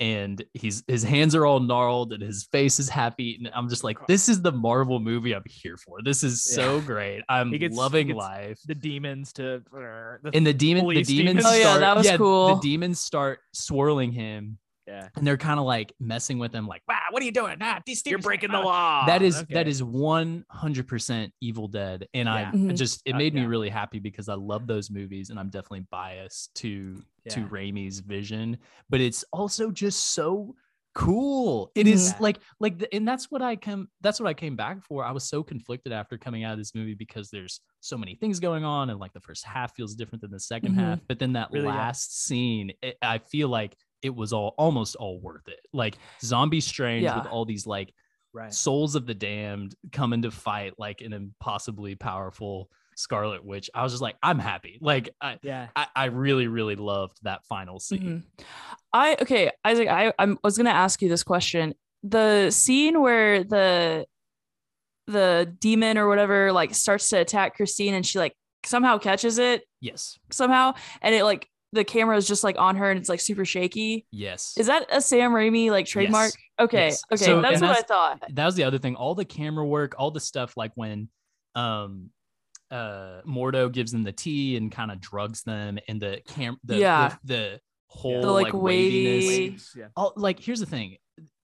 And he's his hands are all gnarled and his face is happy. And I'm just like, this is the Marvel movie I'm here for. This is so Yeah. great. I'm gets- loving life. the demons to the, And the demon, the police demons demons. Oh, yeah, that was cool. The demons start swirling him, yeah. and they're kind of like messing with him, like, "Wow, what are you doing? Ah, these You're breaking the ah." law. that is Okay. that is 100% evil dead and Yeah. i Mhm. just it Uh, made me yeah. really happy because i love those movies and i'm definitely biased to to Yeah. Raimi's vision but it's also just so cool It is Mhm. like like the, and that's what i come that's what i came back for i was so conflicted after coming out of this movie because there's so many things going on and like the first half feels different than the 2nd Mhm. half but then that Really, yeah. last scene it, i feel like it was all almost all worth it like zombie strange with all these like right. souls of the damned coming to fight like an impossibly powerful Scarlet Witch. I was just like, I'm happy. Like I, Yeah. I, I really, really loved that final scene. Mhm. I okay, Isaac. I I'm, I was gonna ask you this question. The scene where the the demon or whatever like starts to attack Christine and she like somehow catches it Yes. somehow and it like the camera is just like on her and it's like super shaky. Yes. Is that a Sam Raimi like trademark? Yes. Okay, Yes. okay, So- that's and what I thought. that was the other thing. All the camera work, all the stuff like when um uh Mordo gives them the tea and kind of drugs them and the cam the, Yeah. the, the whole The, like, like, waviness. wavy- Waves, Yeah. all like here's the thing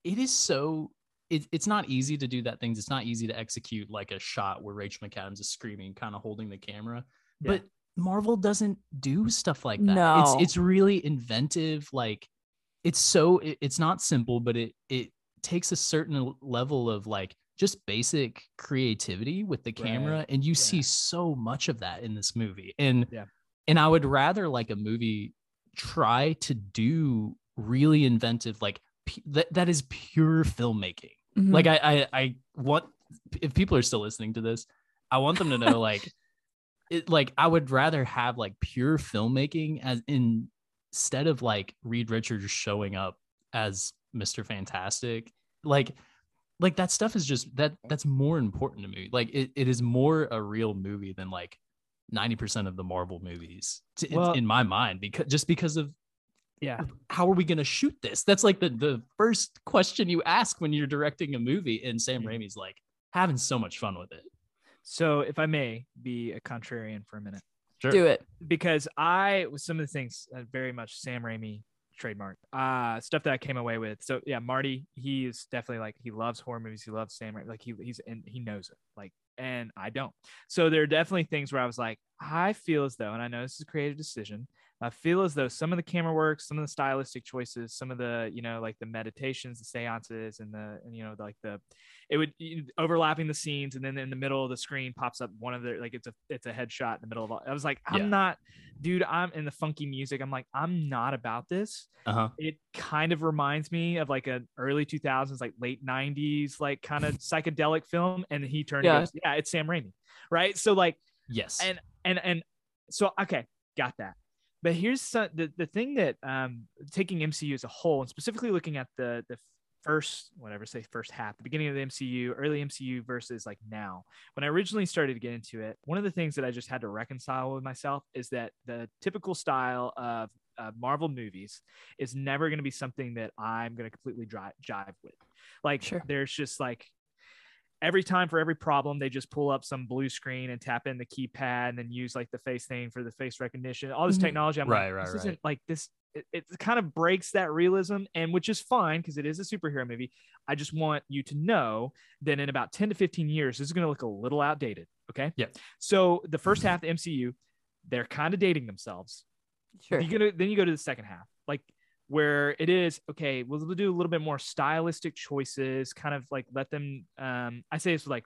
it is so it, it's not easy to do that things it's not easy to execute like a shot where rachel mcadams is screaming kind of holding the camera Yeah. but marvel doesn't do stuff like that No. it's it's really inventive like it's so it, it's not simple but it it takes a certain level of like just basic creativity with the camera Right. and you see so much of that in this movie and Yeah. and i would rather like a movie try to do really inventive like pu- that, that is pure filmmaking Mhm. like I, I i want if people are still listening to this i want them to know like it like i would rather have like pure filmmaking as in instead of like reed richards showing up as mr fantastic like like that stuff is just that that's more important to me like it, it is more a real movie than like 90% of the marvel movies to, in- Well- in my mind because just because of Yeah. how are we going to shoot this? That's like the the first question you ask when you're directing a movie, and Sam Mhm. Raimi's like having so much fun with it. So if I may be a contrarian for a minute, Sure. do it. because I with some of the things uh, very much Sam Raimi trademark uh stuff that I came away with. So yeah, Marty, he is definitely like he loves horror movies. He loves Sam Raimi. Like he he's and he knows it. Like and I don't. So there are definitely things where I was like, I feel as though, and I know this is a creative decision. I feel as though some of the camera work, some of the stylistic choices, some of the you know like the meditations, the seances, and the and, you know like the it would overlapping the scenes, and then in the middle of the screen pops up one of the like it's a it's a headshot in the middle of all. I was like, I'm Yeah. not, dude. I'm in the funky music. I'm like, I'm not about this. Uh huh. It kind of reminds me of like an early 2000s, like late 90s, like kind of psychedelic film. And he turned, Yeah. yeah, yeah, it's Sam Raimi, right? So like Yes. and and and so okay got that but here's some, the the thing that um taking mcu as a whole and specifically looking at the the first whatever say first half the beginning of the mcu early mcu versus like now when i originally started to get into it one of the things that i just had to reconcile with myself is that the typical style of uh, marvel movies is never going to be something that i'm going to completely drive, jive with like Sure. there's just like every time for every problem they just pull up some blue screen and tap in the keypad and then use like the face thing for the face recognition all this Mhm. technology i'm Right, like right, this right. isn't like this it, it kind of breaks that realism and which is fine because it is a superhero movie i just want you to know that in about 10 to 15 years this is going to look a little outdated okay Yeah. so the first half the mcu they're kind of dating themselves Sure. you go to, then you go to the second half, like where it is okay. We'll, we'll do a little bit more stylistic choices, kind of like let them. Um, I say it's like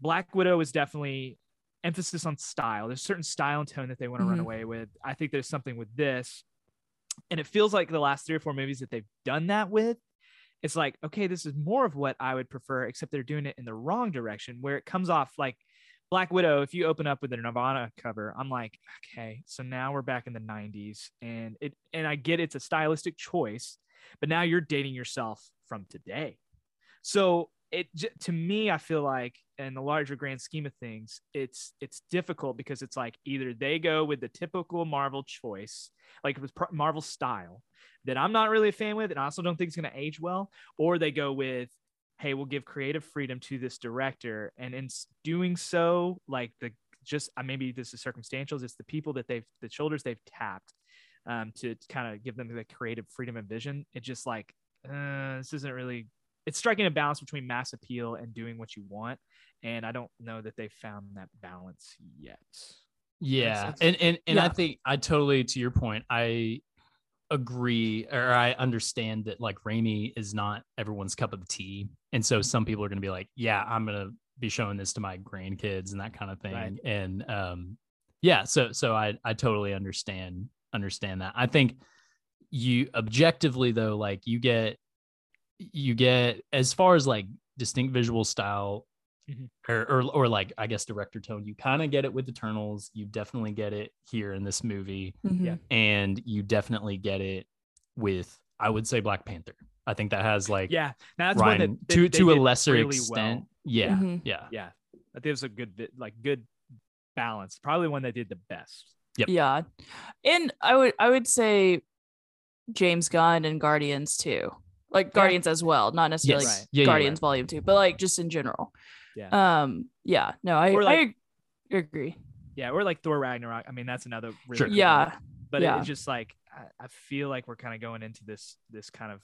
Black Widow is definitely emphasis on style. There's certain style and tone that they want to run Mhm. away with. I think there's something with this, and it feels like the last three or four movies that they've done that with. It's like, okay, this is more of what I would prefer, except they're doing it in the wrong direction, where it comes off like Black Widow. If you open up with a Nirvana cover, I'm like, okay, so now we're back in the '90s, and it, and I get it's a stylistic choice, but now you're dating yourself from today. So it to me, I feel like in the larger grand scheme of things, it's it's difficult because it's like either they go with the typical Marvel choice, like with Pro- Marvel style, that I'm not really a fan with, and I also don't think it's going to age well, or they go with, hey, we'll give creative freedom to this director, and in doing so, like the just uh, maybe this is circumstantial, it's the people that they've the shoulders they've tapped um, to kind of give them the creative freedom and vision. It just like uh, this isn't really it's striking a balance between mass appeal and doing what you want and i don't know that they found that balance yet Yeah, sense? and and and I think I totally to your point. I agree, or I understand that like Raimi is not everyone's cup of tea, and so some people are going to be like, "Yeah, I'm going to be showing this to my grandkids and that kind of thing." Right. And um, yeah, so so I I totally understand understand that. I think you objectively though, like you get you get as far as like distinct visual style Mhm. or, or or like I guess director tone. You kind of get it with Eternals. You definitely get it here in this movie, Mhm. Yeah. and you definitely get it with I would say Black Panther. I think that has like yeah now that's one Ryan that they- to they to a lesser really extent. well. Yeah, Mhm. yeah, yeah i think it was a good bit like good balance probably one that did the best Yep. Yeah. And I would I would say James Gunn and Guardians too. Like Guardians as well, not necessarily Yes. Right. Yeah, yeah, Guardians Volume 2, but like just in general. Yeah. Um yeah, no, I like- I agree. yeah we're like thor ragnarok i mean that's another really Sure. good one. Yeah. but yeah. it's just like I, I feel like we're kind of going into this this kind of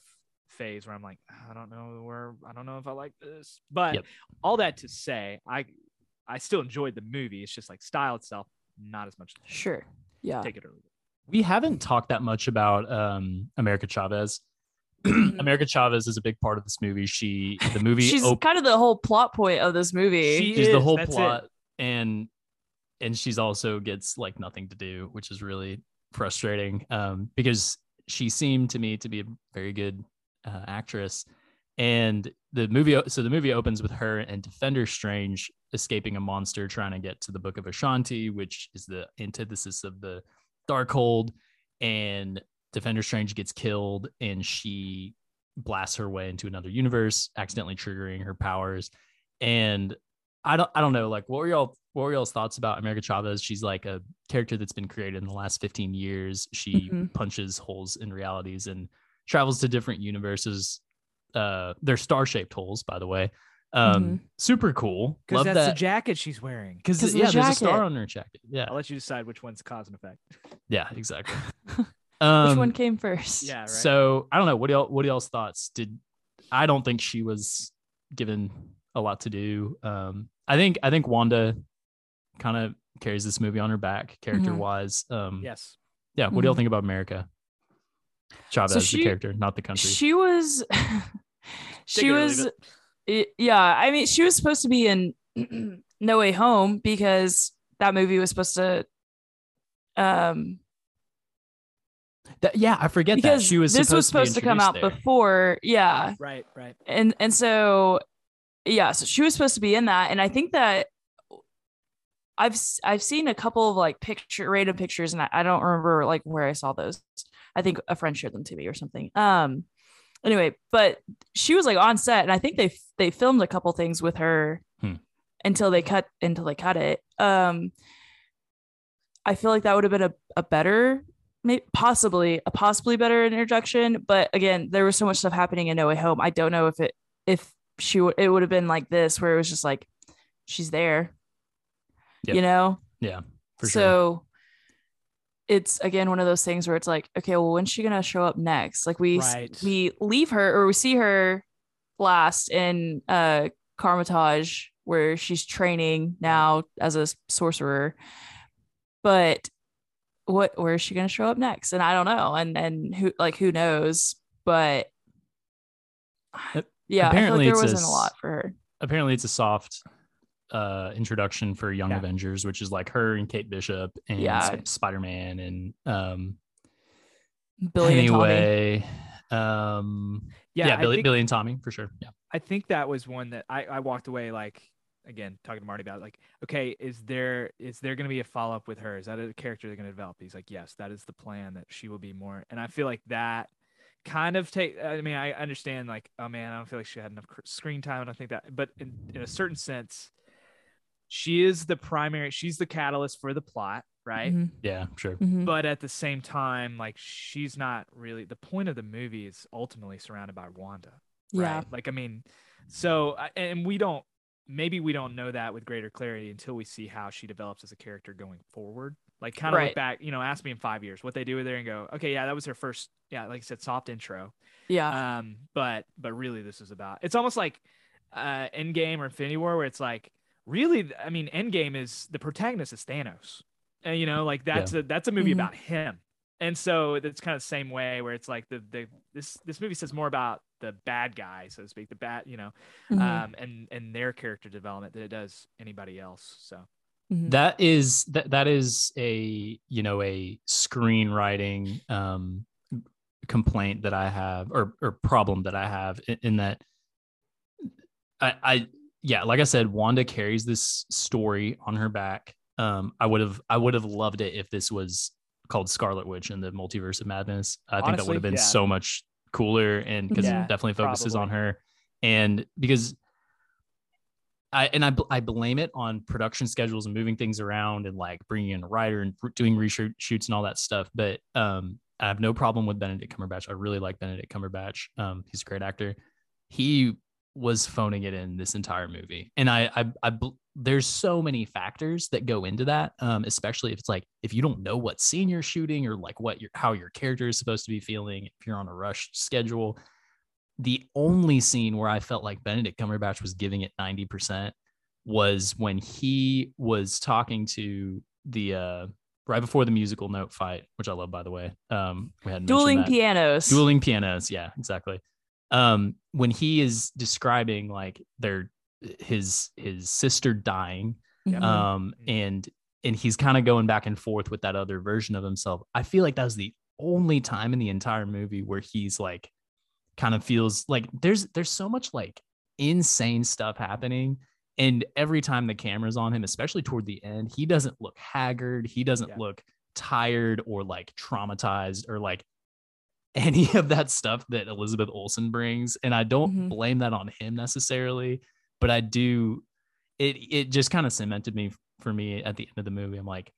phase where I'm like I don't know where I don't know if I like this but Yep. all that to say I I still enjoyed the movie it's just like style itself not as much Sure. Yeah. take it or leave it we haven't talked that much about um America Chavez. America Chavez is a big part of this movie. She the movie She's op- kind of the whole plot point of this movie. She she's the whole that's it. plot and and she's also gets like nothing to do which is really frustrating um because she seemed to me to be a very good uh, actress and the movie so the movie opens with her and defender strange escaping a monster trying to get to the book of Vishanti which is the antithesis of the darkhold and defender strange gets killed and she blasts her way into another universe accidentally triggering her powers and I don't I don't know like what were y'all what were y'all's thoughts about America Chavez? She's like a character that's been created in the last 15 years. She Mhm. punches holes in realities and travels to different universes. Uh they're star-shaped holes, by the way. Um super cool. because that's the that. jacket she's wearing Because of the yeah, there's a star on her jacket. Yeah. I'll let you decide which one's cause and effect Yeah, exactly. Which um, one came first? yeah right So I don't know. What do y'all what do y'all's thoughts? Did I don't think she was given a lot to do. Um I think I think Wanda kind of carries this movie on her back character wise. Um yes yeah, what do y'all Mhm. think about America? Chavez, So the character, not the country. She was she Take it or leave was it. it- yeah, I mean she was supposed to be in No Way Home because that movie was supposed to um That- yeah, I forget that. Because she was this was supposed, supposed to, be come out there. before yeah. Right right. And and so yeah so she was supposed to be in that and i think that i've s- i've seen a couple of like picture random pictures and I, I don't remember like where i saw those. I think a friend shared them to me or something. Um anyway but she was like on set and i think they they filmed a couple things with her Hmm. until they cut until they cut it. Um i feel like that would have been a, a better maybe possibly a possibly better introduction but again there was so much stuff happening in no way home i don't know if it if she would it would have been like this where it was just like she's there Yep. you know Yeah, for sure. so it's again one of those things where it's like okay well when's she gonna show up next like we Right. we leave her or we see her last in uh Kamar-Taj where she's training now as a sorcerer but what where is she gonna show up next and I don't know and and who like who knows but yeah I feel apparently like there it's wasn't a lot for her Apparently, it's a soft uh introduction for Young Yeah. Avengers, which is like her and Kate Bishop and Yeah. Spider Man and um Billy and Tommy. anyway. Um Yeah, yeah, Billy think- Billy and Tommy for sure. Yeah. I think that was one that I, I walked away like again talking to Marty about like okay is there is there going to be a follow up with her is that a character they're going to develop he's like yes that is the plan that she will be more and I feel like that kind of take I mean I understand like oh man I don't feel like she had enough screen time I don't think that but in, in a certain sense she is the primary she's the catalyst for the plot right Mhm, Yeah, sure. mhm. but at the same time like she's not really the point of the movie is ultimately surrounded by Wanda Yeah. right? Like, I mean, so, and we don't, maybe we don't know that with greater clarity until we see how she develops as a character going forward. Like, kind of Right. look back, you know, ask me in five years what they do with her and go, okay, yeah, that was her first, yeah, like I said, soft intro. Yeah. Um, but, but really, this is about, it's almost like uh, Endgame or Infinity War, where it's like, really, I mean, Endgame is the protagonist is Thanos. And, you know, like that's a, that's a movie Mhm. about him. And so it's kind of the same way where it's like the, the, this, this movie says more about the bad guy, so to speak, the bad, you know, Mhm, um, and and their character development than it does anybody else. So mhm. That is that that is a you know a screenwriting um complaint that I have or or problem that I have in, in that I I yeah like I said Wanda carries this story on her back. Um I would have I would have loved it if this was called Scarlet Witch and the Multiverse of Madness. I think that would have been yeah. so much cooler and because Yeah, it definitely focuses on her and because I and I bl- I blame it on production schedules and moving things around and like bringing in a writer and doing reshoot shoots and all that stuff. But um, I have no problem with Benedict Cumberbatch. I really like Benedict Cumberbatch. Um, he's a great actor. He was phoning it in this entire movie, and I I, I there's so many factors that go into that. Um, especially if it's like if you don't know what scene you're shooting or like what your how your character is supposed to be feeling if you're on a rush schedule the only scene where I felt like Benedict Cumberbatch was giving it 90% was when he was talking to the uh right before the musical note fight, which I love by the way. Um we had Dueling pianos. dueling pianos, yeah, exactly. Um when he is describing like their his his sister dying Mhm. um and and he's kind of going back and forth with that other version of himself i feel like that was the only time in the entire movie where he's like kind of feels like there's there's so much like insane stuff happening and every time the camera's on him especially toward the end he doesn't look haggard he doesn't Yeah. look tired or like traumatized or like any of that stuff that elizabeth olsen brings and i don't Mhm. blame that on him necessarily but i do it it just kind of cemented me for me at the end of the movie i'm like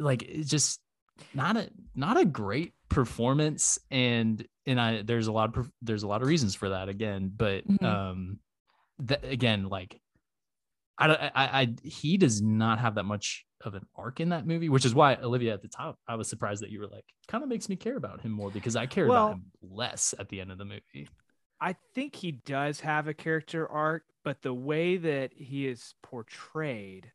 like it's just not a not a great performance and and i there's a lot of there's a lot of reasons for that again but Mhm. um that again like I, don't- I i he does not have that much of an arc in that movie which is why olivia at the top i was surprised that you were like kind of makes me care about him more because i care Well- about him less at the end of the movie I think he does have a character arc, but the way that he is portrayed,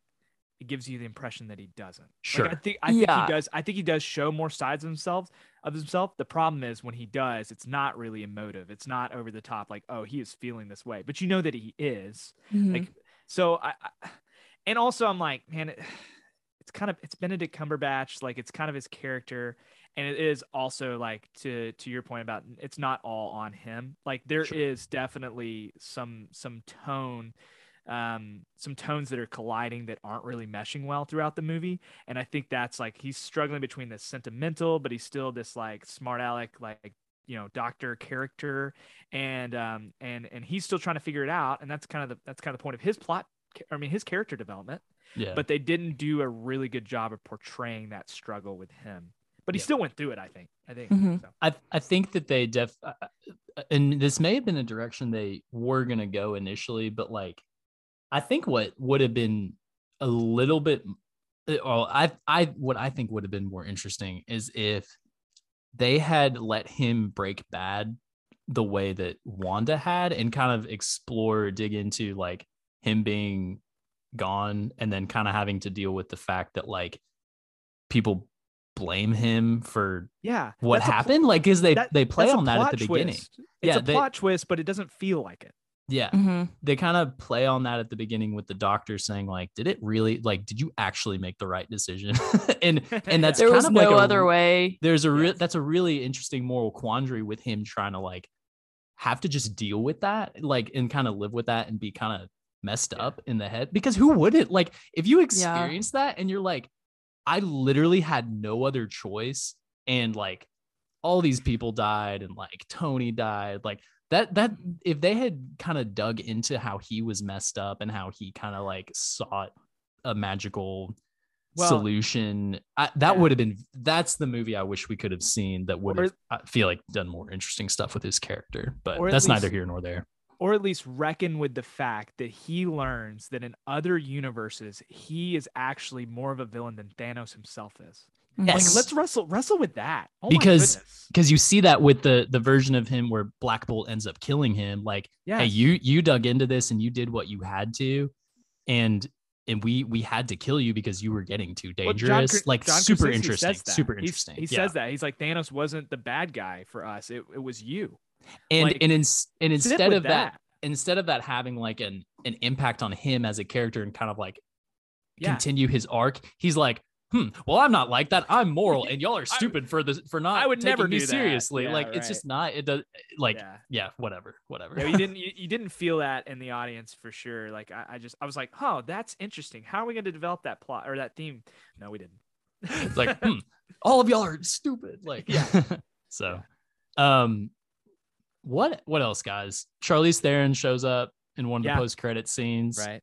it gives you the impression that he doesn't. Sure. Like, I think I think he does. I think he does show more sides of himself of himself. The problem is when he does, it's not really emotive. It's not over the top. Like, oh, he is feeling this way, but you know that he is. Mhm. Like, so I, I and also I'm like, man, it, it's kind of it's Benedict Cumberbatch. Like, it's kind of his character, and it is also like to to your point about it's not all on him. Like, there is Sure. definitely some some tone. Um, some tones that are colliding that aren't really meshing well throughout the movie, and I think that's like he's struggling between this sentimental, but he's still this like smart aleck, like you know doctor character and um and and he's still trying to figure it out and that's kind of the that's kind of the point of his plot i mean his character development yeah but they didn't do a really good job of portraying that struggle with him but he Yeah. still went through it i think i think Mhm. so. I I think that they def uh, uh, and this may have been a direction they were gonna go initially, but like I think what would have been a little bit uh, well, I I what I think would have been more interesting is if they had let him break bad the way that Wanda had and kind of explore, dig into like him being gone and then kind of having to deal with the fact that like people blame him for yeah what that's a pl- happened like is they that- they play on that at plot the beginning twist. it's Yeah, a they- plot twist but it doesn't feel like it Yeah. hmm They kind of play on that at the beginning with the doctor saying, like, did it really like did you actually make the right decision? and and that's There kind was of no like a- other way. there's a real Yes. that's a really interesting moral quandary with him trying to like have to just deal with that like and kind of live with that and be kind of messed Yeah. up in the head because who wouldn't like if you experience that and you're like i literally had no other choice and like all these people died and like tony died like that that if they had kind of dug into how he was messed up and how he kind of like sought a magical Well- solution I, that Yeah. would have been that's the movie i wish we could have seen that would have i feel like done more interesting stuff with his character but that's neither here nor there or at least reckon with the fact that he learns that in other universes he is actually more of a villain than Thanos himself is. Like, Yes. let's wrestle wrestle with that. Oh Because- because you see that with the the version of him where black bolt ends up killing him like yeah, hey you you dug into this and you did what you had to and and we we had to kill you because you were getting too Well, John dangerous like John super Krasinski interesting says that. super He's- interesting He yeah. says that he's like Thanos wasn't the bad guy for us. It, it was you. And like, and, in, and instead of that instead of that having like an an impact on him as a character and kind of like yeah. continue his arc he's like hmm well i'm not like that i'm moral and y'all are I- stupid for this for not I would never me do seriously Yeah, like it's just not it does like yeah, yeah. whatever whatever Yeah, you didn't you, you didn't feel that in the audience for sure. Like I, I just I was like, oh, that's interesting. How are we going to develop that plot or that theme? No, we didn't. it's like hmm, all of y'all are stupid like Yeah. so um what what else guys charlize theron shows up in one of Yeah. the post-credit scenes right.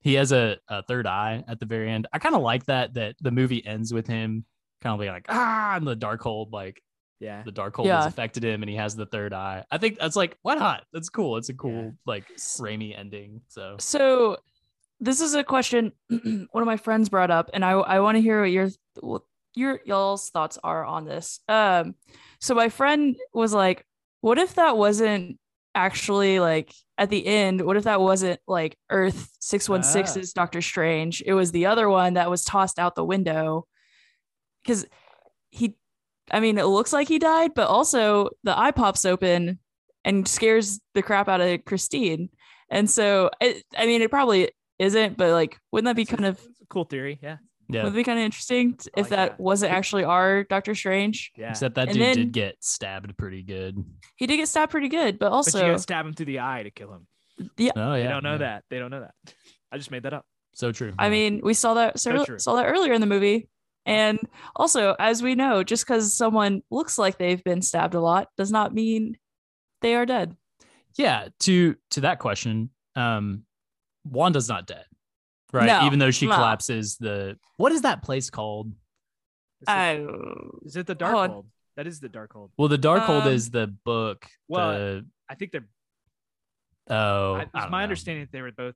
he has a, a third eye at the very end i kind of like that that the movie ends with him kind of being like ah and the Darkhold like Yeah. the Darkhold has affected him and he has the third eye i think that's like why not that's cool it's a cool Yeah. like Raimi ending so So this is a question one of my friends brought up, and I I want to hear what your what your y'all's thoughts are on this. Um, so my friend was like, "What if that wasn't actually like at the end? What if that wasn't like Earth six one six's Doctor Strange? It was the other one that was tossed out the window because he." I mean, it looks like he died, but also the eye pops open and scares the crap out of Christine. And so, it, I mean, it probably isn't, but like, wouldn't that be kind of cool theory. Yeah. Yeah would be kind of interesting t- I if like that, that. wasn't actually our Doctor Strange? Yeah. except that And dude then- did get stabbed pretty good He did get stabbed pretty good, but but you also, gotta stab him through the eye to kill him. oh They don't know yeah. that. They don't know that. I just made that up. so true I yeah. mean, we saw that So saw, saw that earlier in the movie. And also, as we know, just because someone looks like they've been stabbed a lot does not mean they are dead. yeah to to that question um wanda's not dead right No, even though she no. collapses the what is that place called Is it, I, is it the dark oh, hold? That is the Darkhold. well the Darkhold Um, is the book well, the, I think they're. oh I, I it's don't my know. understanding that they were both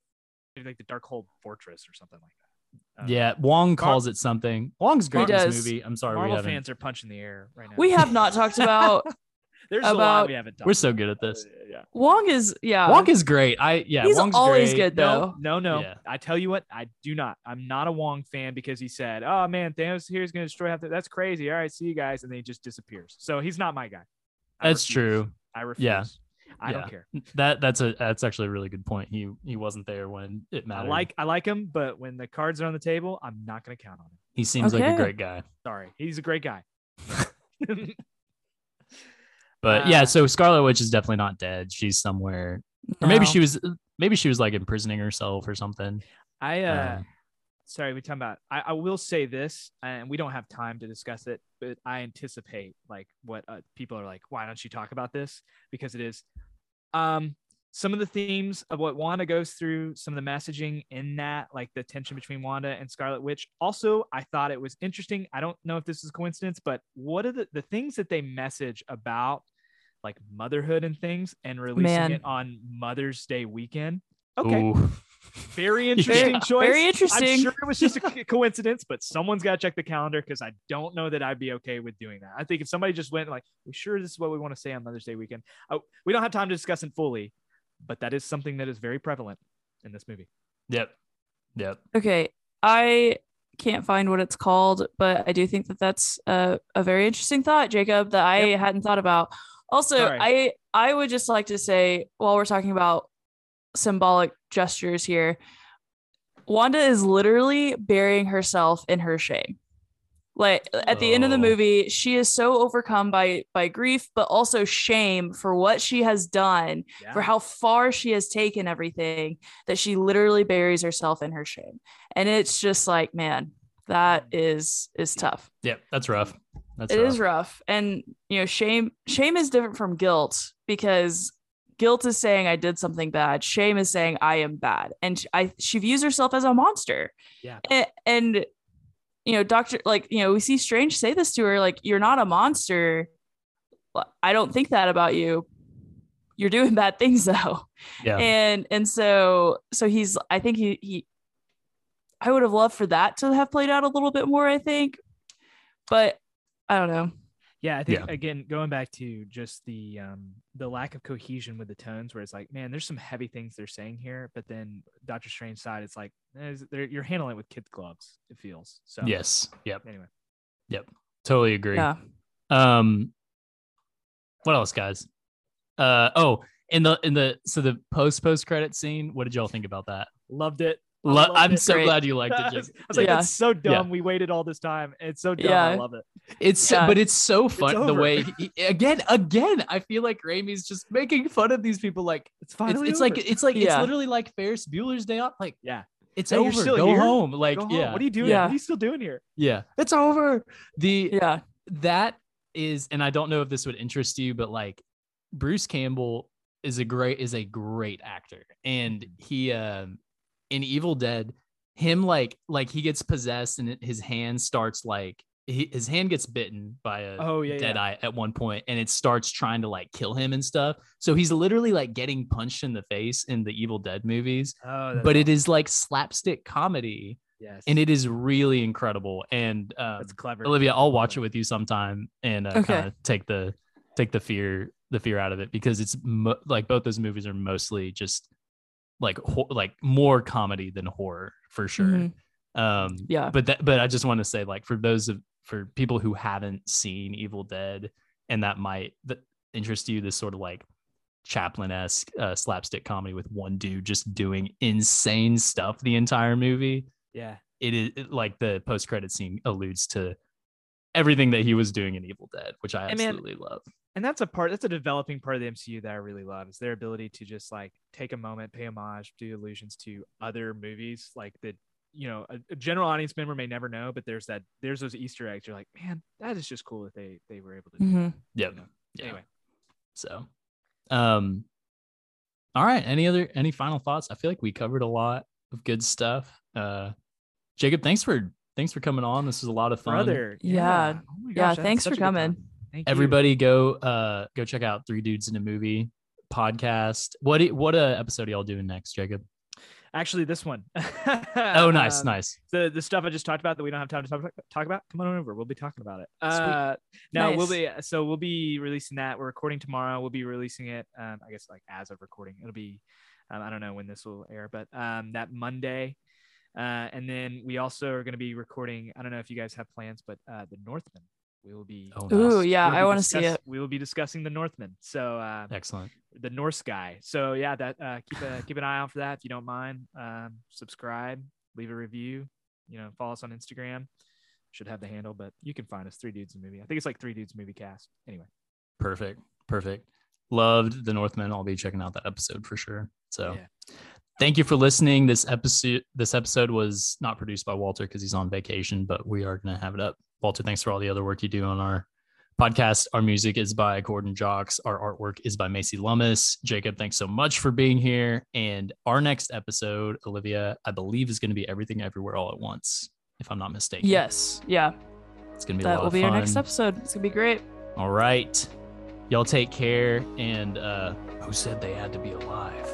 like the Darkhold fortress or something like that. Um, yeah wong calls it something wong's great in this movie i'm sorry we Marvel haven't fans are punching the air right now. we have not talked about There's a lot we haven't talked. we're so good at this uh, about. Yeah. Wong is yeah. wong is great i yeah he's wong's always great. good though. No, no, no. Yeah. I tell you what, I do not. I'm not a Wong fan because he said, "Oh man, Thanos here is going to destroy half." The- That's crazy. All right, see you guys, and then he just disappears. So he's not my guy. I that's refuse. true I refuse. Yeah. I Yeah. don't care. that that's a that's actually a really good point he he wasn't there when it I mattered like I like him, but when the cards are on the table, I'm not going to count on him. he seems like a great guy Sorry, he's a great guy. But yeah, Uh, so Scarlet Witch is definitely not dead. She's somewhere, or maybe she was, maybe she was like imprisoning herself or something. I uh, Um, sorry, we talking about. I, I will say this, and we don't have time to discuss it, but I anticipate like what uh, people are like. Why don't you talk about this? Because it is, um, some of the themes of what Wanda goes through, some of the messaging in that, like the tension between Wanda and Scarlet Witch. Also, I thought it was interesting. I don't know if this is coincidence, but what are the the things that they message about? Like motherhood and things, and releasing Man. it on Mother's Day weekend. Okay, ooh. very interesting Yeah. choice. Very interesting. I'm sure it was just a coincidence, but someone's got to check the calendar because I don't know that I'd be okay with doing that. I think if somebody just went like, "We sure this is what we want to say on Mother's Day weekend," oh, we don't have time to discuss it fully, but that is something that is very prevalent in this movie. Yep, yep. Okay, I can't find what it's called, but I do think that that's a, a very interesting thought, Jacob, that I hadn't thought about. Also. I I would just like to say while we're talking about symbolic gestures here. Wanda is literally burying herself in her shame. Like at the end of the Oh. movie, she is so overcome by by grief, but also shame for what she has done, for how far she has taken everything, that she literally buries herself in her shame. And it's just like, man, that mm. is is tough. Yeah, that's rough. That's It rough. is rough. and you know shame shame is different from guilt because guilt is saying i did something bad. Shame is saying i am bad. And sh- i she views herself as a monster. Yeah. and, and you know doctor like you know we see strange say this to her like you're not a monster. I don't think that about you. You're doing bad things though. Yeah. and and so so he's i think he he i would have loved for that to have played out a little bit more i think. But i don't know Yeah, I think Yeah. again going back to just the um the lack of cohesion with the tones, where it's like, man, there's some heavy things they're saying here, but then Doctor Strange side, it's like eh, you're handling it with kid gloves. It feels so. Yes. Yep. Anyway, Yep. Totally agree. yeah Um, what else, guys? Uh oh, in the in the so the post post credit scene. What did y'all think about that? loved it. Lo- I'm so Great. glad you liked it. I was like, Yeah. that's so dumb. Yeah. We waited all this time. It's so dumb. Yeah. I love it. It's Yeah. but it's so fun the way he, again again. I feel like Raimi's just making fun of these people. Like It's it's, finally. it's like it's like it's literally like Ferris Bueller's Day Off. Like yeah. it's Hey, over. still Go here? home. Like Go home. yeah, What are you doing? What are you still doing here? yeah. It's over. The yeah that is and i don't know if this would interest you but like bruce campbell is a great is a great actor and he um in evil dead him like like he gets possessed and his hand starts like he, his hand gets bitten by a Oh yeah, dead yeah. eye at one point and it starts trying to like kill him and stuff so he's literally like getting punched in the face in the evil dead movies Oh, but it is like slapstick comedy yes, and it is really incredible and um, That's clever. Olivia, I'll watch it with you sometime and uh, Okay. kind of take the take the fear the fear out of it because it's mo- like both those movies are mostly just like ho- like more comedy than horror for sure. Mhm. Um, Yeah. but that but I just want to say like for those of for people who haven't seen Evil Dead and that might that interest you, this sort of like Chaplin esque uh, slapstick comedy with one dude just doing insane stuff the entire movie Yeah. it is it- like the post credit scene alludes to everything that he was doing in Evil Dead, which I And man, absolutely love. And that's a part that's a developing part of the MCU that I really love is their ability to just like take a moment, pay homage, do allusions to other movies like that. You know, a, a general audience member may never know, but there's that there's those Easter eggs. You're like, man, that is just cool that they they were able to. do. Yep. you know? Yeah. Anyway, So, um, all right. Any other any final thoughts? I feel like we covered a lot of good stuff. Uh, Jacob, thanks for thanks for coming on. This was a lot of fun. brother. Yeah. Oh my yeah gosh, I had thanks for a time. coming Thank you. Everybody, go uh go check out Three Dudes in a Movie podcast. What what uh, episode are y'all doing next, Jacob? Actually, this one. Oh, nice, Um, nice. the the stuff I just talked about that we don't have time to talk, talk about. Come on over. We'll be talking about it. Uh, no, we'll be so we'll be releasing that. We're recording tomorrow. We'll be releasing it. Um, I guess like as of recording, it'll be. Um, I don't know when this will air, but um, that Monday. Uh, and then we also are going to be recording. I don't know if you guys have plans, but uh, the Northman. We will be. Oh, Ooh, yeah, we'll I want to see it. We will be discussing the Northman. So uh, Excellent. the Norse guy. So yeah, that uh, keep a keep an eye out for that if you don't mind. Um, subscribe, leave a review. You know, follow us on Instagram. Should have the handle, but you can find us three dudes in movie. I think it's like three dudes movie cast. Anyway, Perfect. Perfect. Loved the Northman. I'll be checking out that episode for sure. So yeah. thank you for listening. This episode this episode was not produced by Walter because he's on vacation, but we are gonna have it up. Walter, thanks for all the other work you do on our podcast. Our music is by Gordon Jocks. Our artwork is by Macy Lummis. Jacob, thanks so much for being here. And our next episode, Olivia, I believe is going to be everything everywhere all at once, if I'm not mistaken. yes yeah It's gonna be a that lot will of be fun. our next episode it's gonna be great All right. Y'all take care and uh who said they had to be alive?